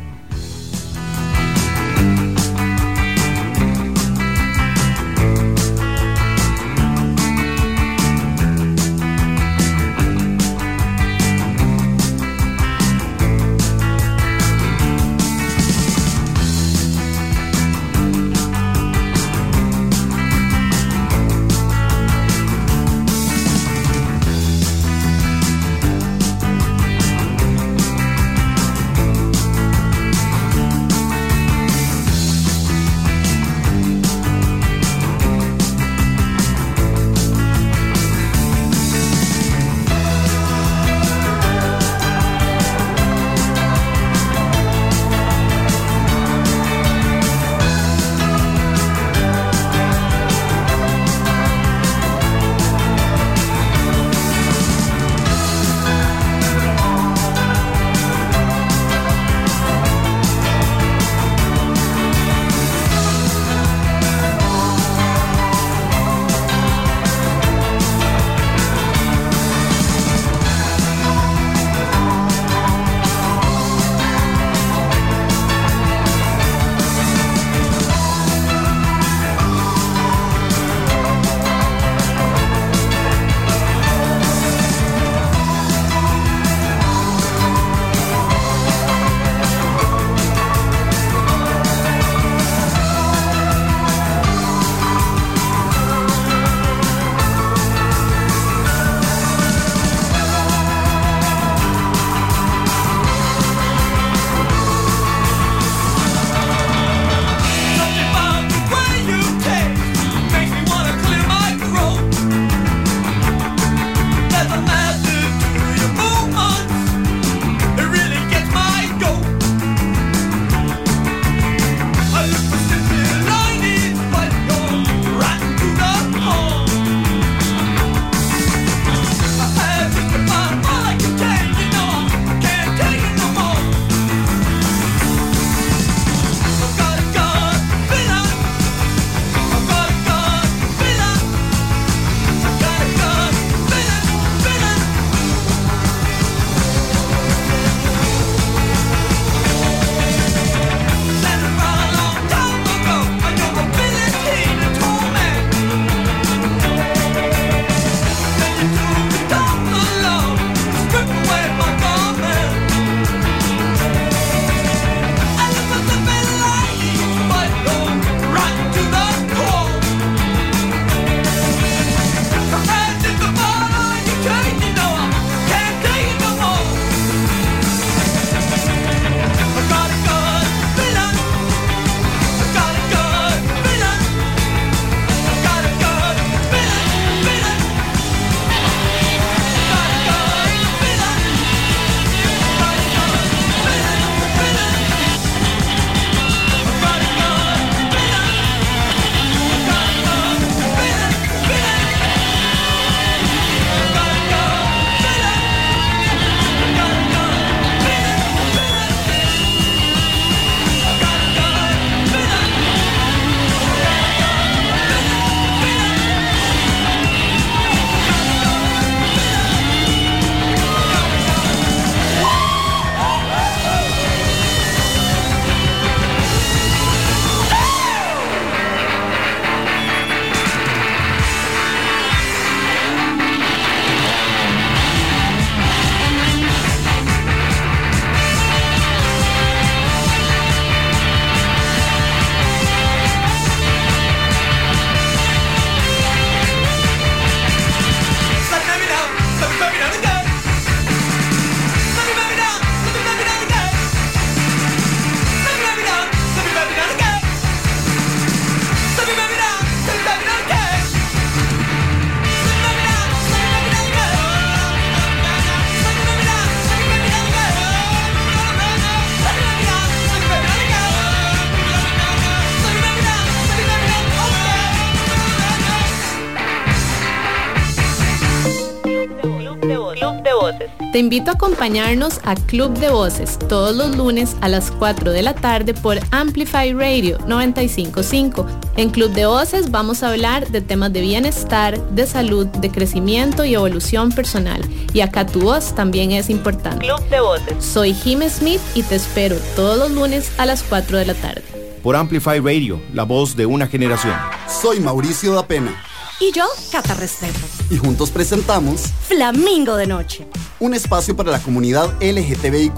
Te invito a acompañarnos a Club de Voces todos los lunes a las 4 de la tarde por Amplify Radio 955. En Club de Voces vamos a hablar de temas de bienestar, de salud, de crecimiento y evolución personal. Y acá tu voz también es importante. Club de Voces. Soy Jim Smith y te espero todos los lunes a las 4 de la tarde. Por Amplify Radio, la voz de una generación. Soy Mauricio da Pena. Y yo, Cata Restrepo. Y juntos presentamos Flamingo de Noche. Un espacio para la comunidad LGTBIQ.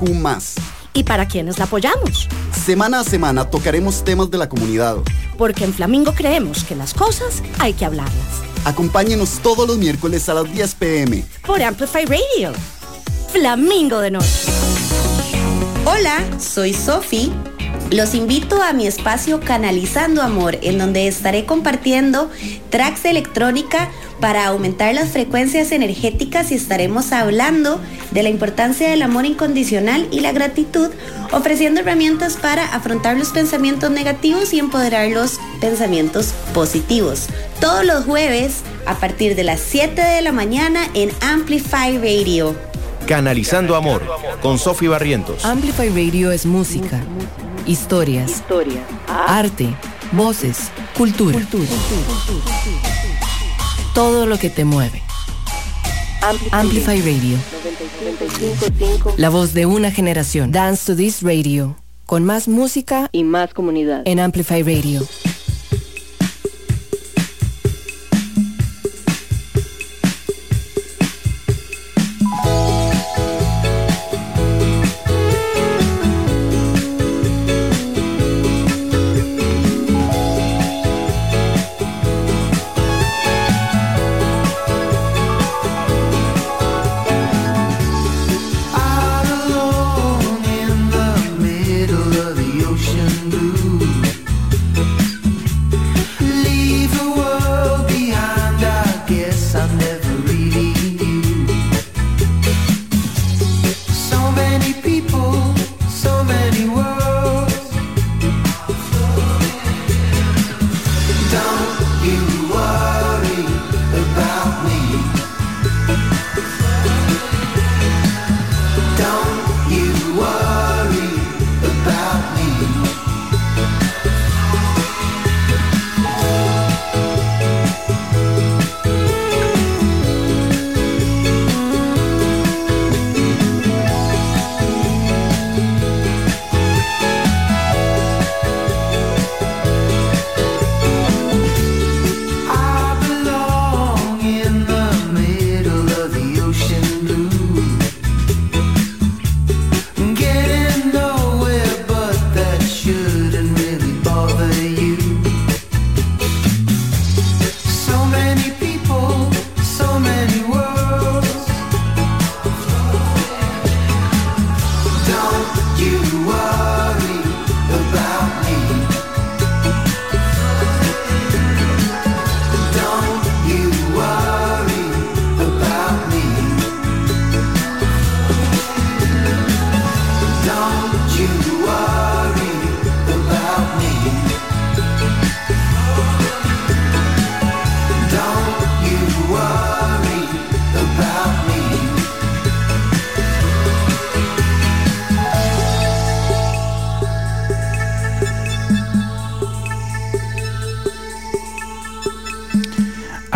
¿Y para quienes la apoyamos? Semana a semana tocaremos temas de la comunidad. Porque en Flamingo creemos que las cosas hay que hablarlas. Acompáñenos todos los miércoles a las 10 pm. Por Amplify Radio. Flamingo de Noche. Hola, soy Sofi. Los invito a mi espacio Canalizando Amor, en donde estaré compartiendo tracks de electrónica para aumentar las frecuencias energéticas y estaremos hablando de la importancia del amor incondicional y la gratitud, ofreciendo herramientas para afrontar los pensamientos negativos y empoderar los pensamientos positivos. Todos los jueves a partir de las 7 de la mañana en Amplify Radio. Canalizando Amor con Sofi Barrientos. Amplify Radio es música, historias, Historia. arte, voces, cultura. Todo lo que te mueve. Amplify Radio. 95.5 La voz de una generación. Dance to this radio. Con más música y más comunidad. en Amplify Radio.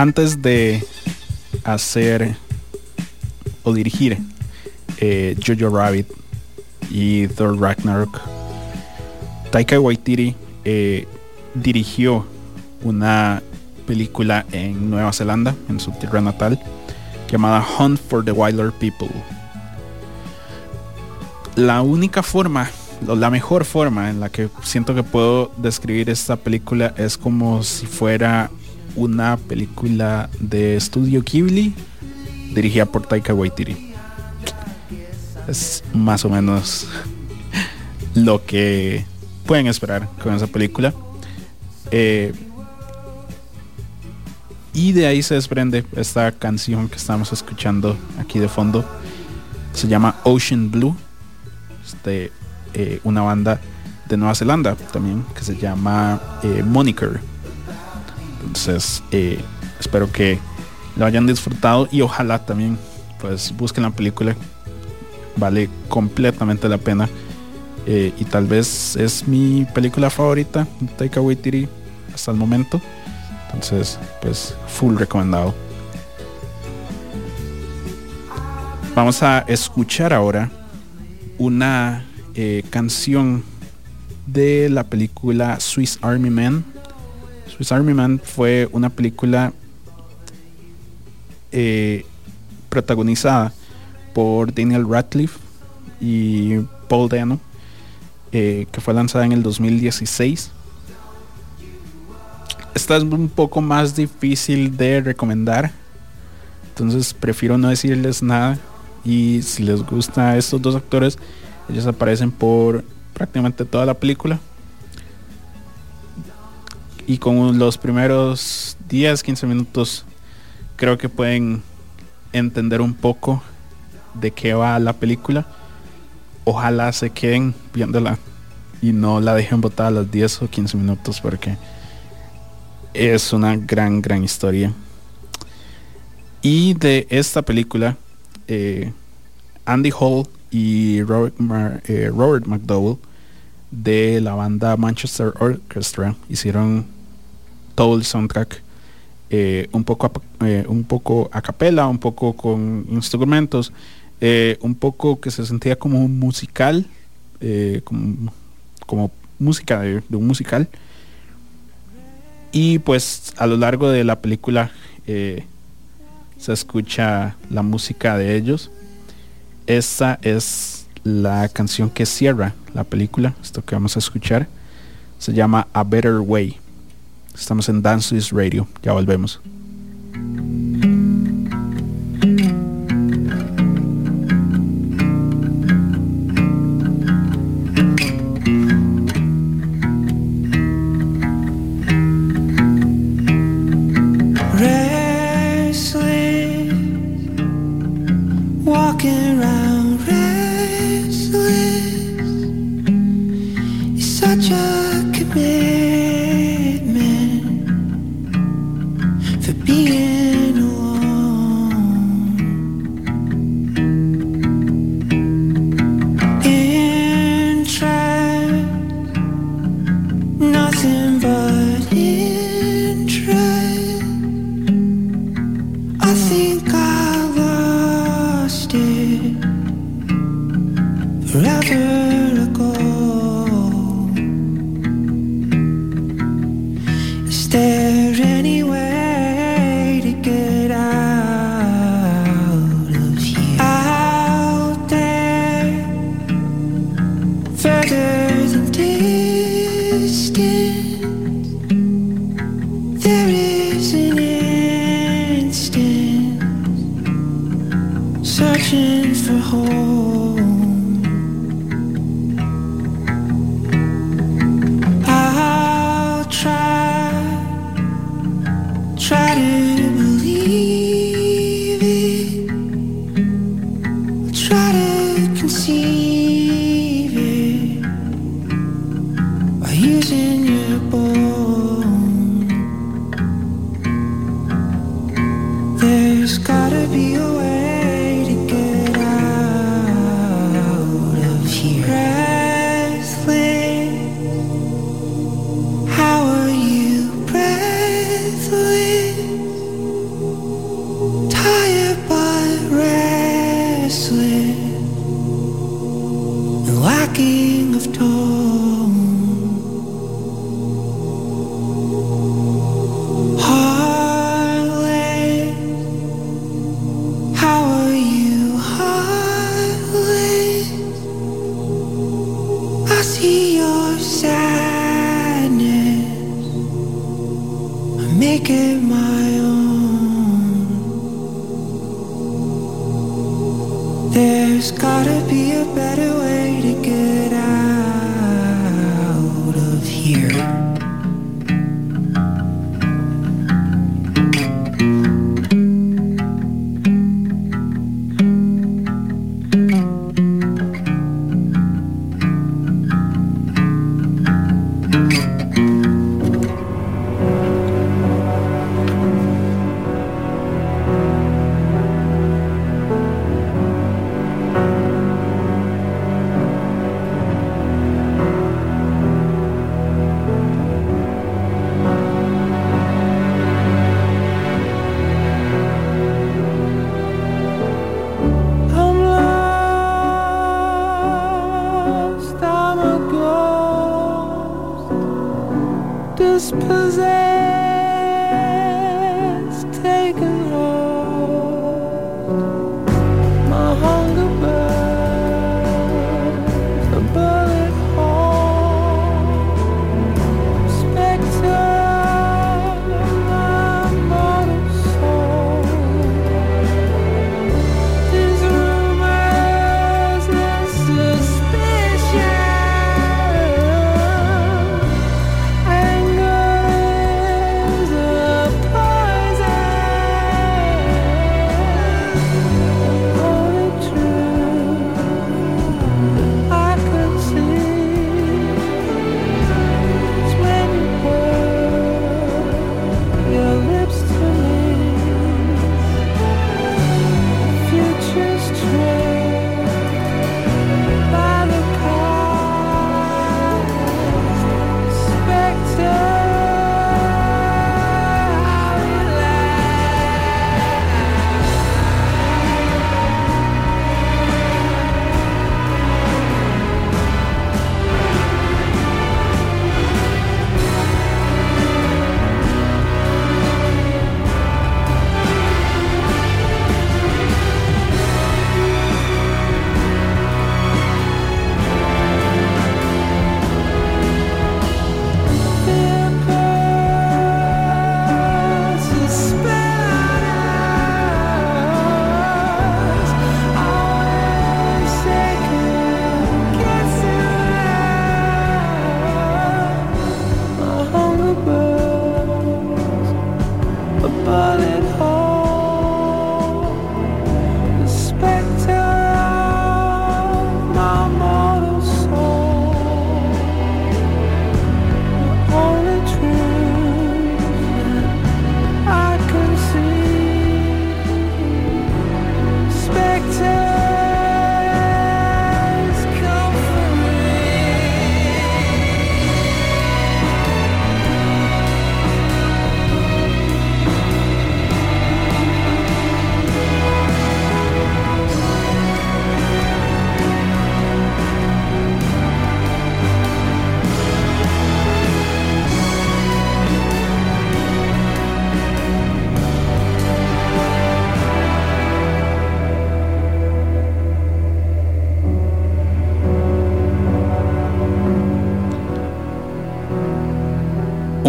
Antes de hacer o dirigir eh, Jojo Rabbit y Thor Ragnarok, Taika Waititi eh, dirigió una película en Nueva Zelanda, en su tierra natal, llamada Hunt for the Wilder People. La única forma, la mejor forma en la que siento que puedo describir esta película es como si fuera una película de estudio Ghibli dirigida por Taika Waititi. Es más o menos lo que pueden esperar con esa película. Eh, y de ahí se desprende esta canción que estamos escuchando aquí de fondo. Se llama Ocean Blue. De eh, una banda de Nueva Zelanda también que se llama eh, Moniker. Entonces, eh, espero que lo hayan disfrutado y ojalá también pues busquen la película. vale completamente la pena. Eh, y tal vez es mi película favorita, Taika Waititi, hasta el momento. Entonces, pues, full recomendado. Vamos a escuchar ahora una eh, canción de la película Swiss Army Man. Swiss Army Man fue una película eh, protagonizada por Daniel Radcliffe y Paul Dano, eh, que fue lanzada en el 2016. Esta es un poco más difícil de recomendar, entonces prefiero no decirles nada. Y si les gusta estos dos actores, ellos aparecen por prácticamente toda la película. Y con los primeros 10, 15 minutos creo que pueden entender un poco de qué va la película. Ojalá se queden viéndola y no la dejen botada a los 10 o 15 minutos porque es una gran, gran historia. Y de esta película, eh, Andy Hall y Robert, Mar- eh, Robert McDowell de la banda Manchester Orchestra hicieron todo el soundtrack eh, un poco a, eh, un poco a capela un poco con instrumentos eh, un poco que se sentía como un musical como, música de, de un musical y pues a lo largo de la película se escucha la música de ellos esta es la canción que cierra la película, esto que vamos a escuchar. Se llama A Better Way. Estamos en Dance Radio, ya volvemos.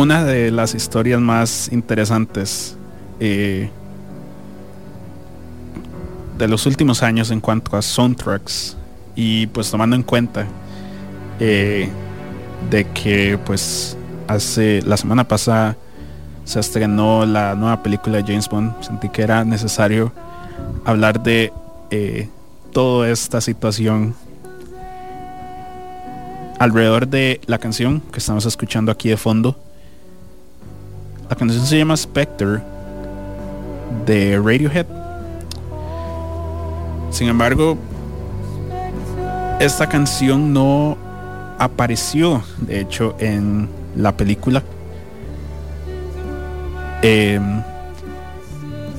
Una de las historias más interesantes eh, de los últimos años en cuanto a soundtracks y pues tomando en cuenta eh, de que pues hace la semana pasada se estrenó la nueva película de James Bond sentí que era necesario hablar de eh, toda esta situación alrededor de la canción que estamos escuchando aquí de fondo la canción se llama Spectre de Radiohead. Sin embargo, esta canción no apareció, de hecho, en la película. Em,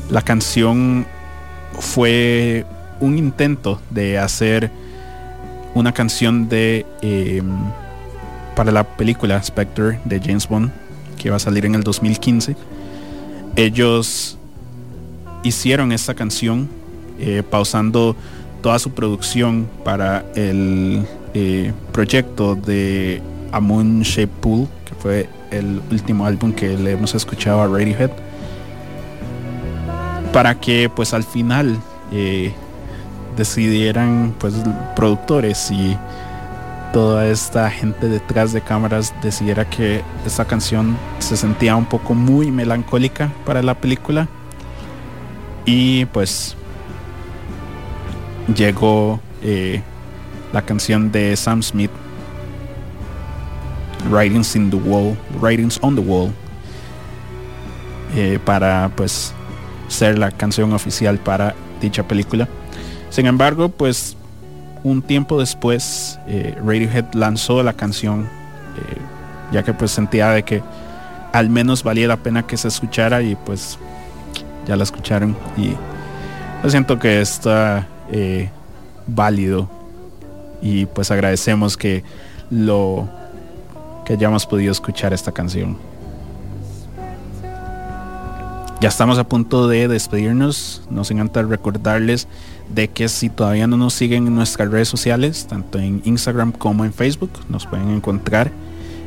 la canción fue un intento de hacer una canción de em, para la película Spectre de James Bond que va a salir en el 2015. Ellos hicieron esta canción eh, pausando toda su producción para el eh, proyecto de A Moon Shaped Pool, que fue el último álbum que le hemos escuchado a Radiohead, para que pues al final eh, decidieran pues productores y toda esta gente detrás de cámaras decidiera que esta canción se sentía un poco muy melancólica para la película. Y pues llegó eh, la canción de Sam Smith Writings in the Wall Writings on the Wall eh, para pues ser la canción oficial para dicha película. Sin embargo pues un tiempo después eh, Radiohead lanzó la canción eh, ya que pues sentía de que al menos valía la pena que se escuchara y pues ya la escucharon. Y siento que está eh, válido. Y pues agradecemos que lo que hayamos podido escuchar esta canción. Ya estamos a punto de despedirnos. Nos encanta recordarles de que si todavía no nos siguen en nuestras redes sociales, tanto en Instagram como en Facebook, nos pueden encontrar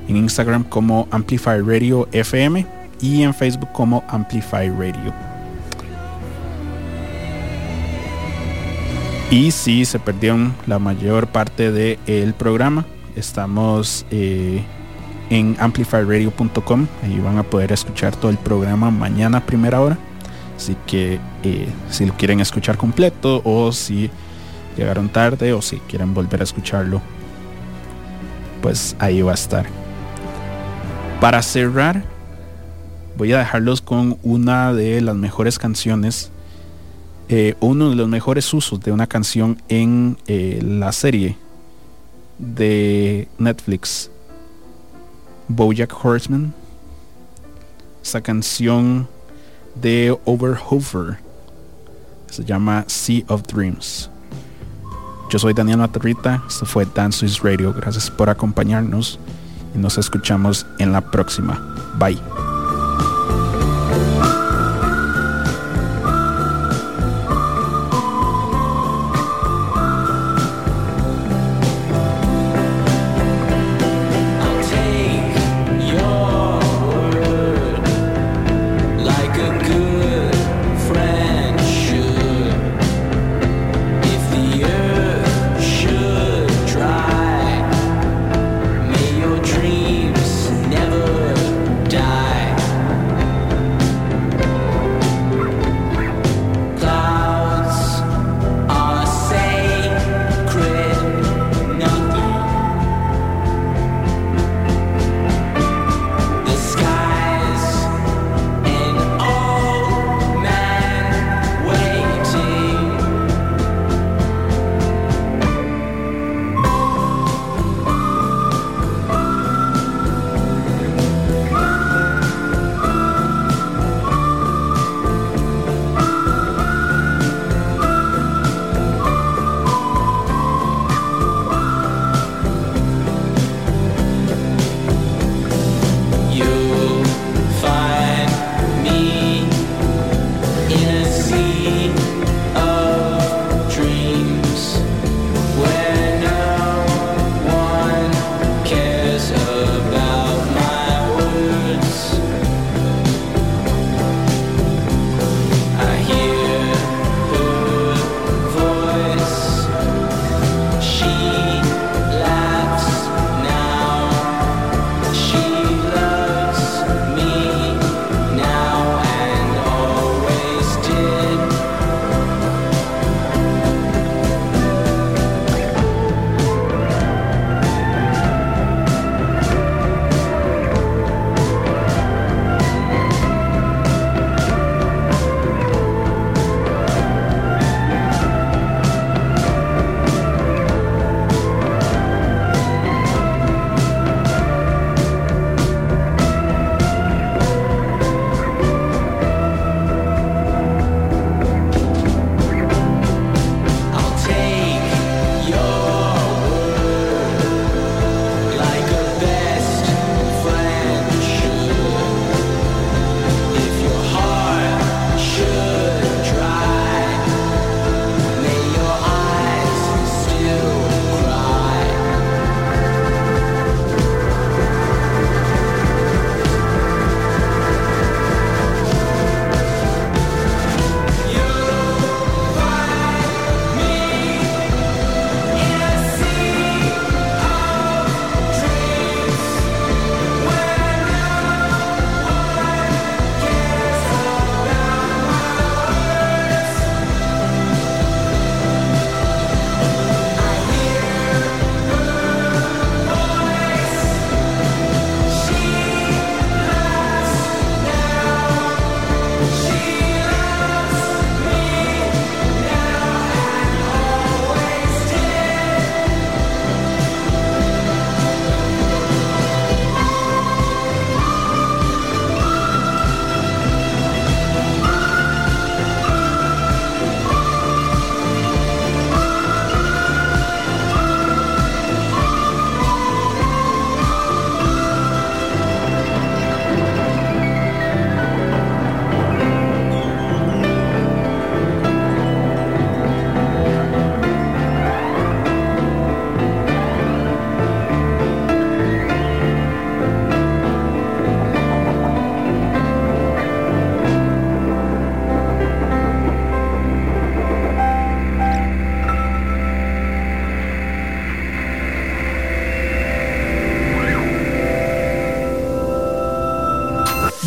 en Instagram como Amplify Radio FM y en Facebook como Amplify Radio. Y si se perdieron la mayor parte del programa, estamos eh, en amplifyradio.com. Ahí van a poder escuchar todo el programa mañana a primera hora. Así que eh, si lo quieren escuchar completo o si llegaron tarde o si quieren volver a escucharlo, pues ahí va a estar. Para cerrar, voy a dejarlos con una de las mejores canciones, eh, uno de los mejores usos de una canción en eh, la serie de Netflix, Bojack Horseman. Esa canción de Overhofer se llama Sea of Dreams. Yo soy Daniel Matarrita, esto fue Dance Swiss Radio. Gracias por acompañarnos y nos escuchamos en la próxima. Bye.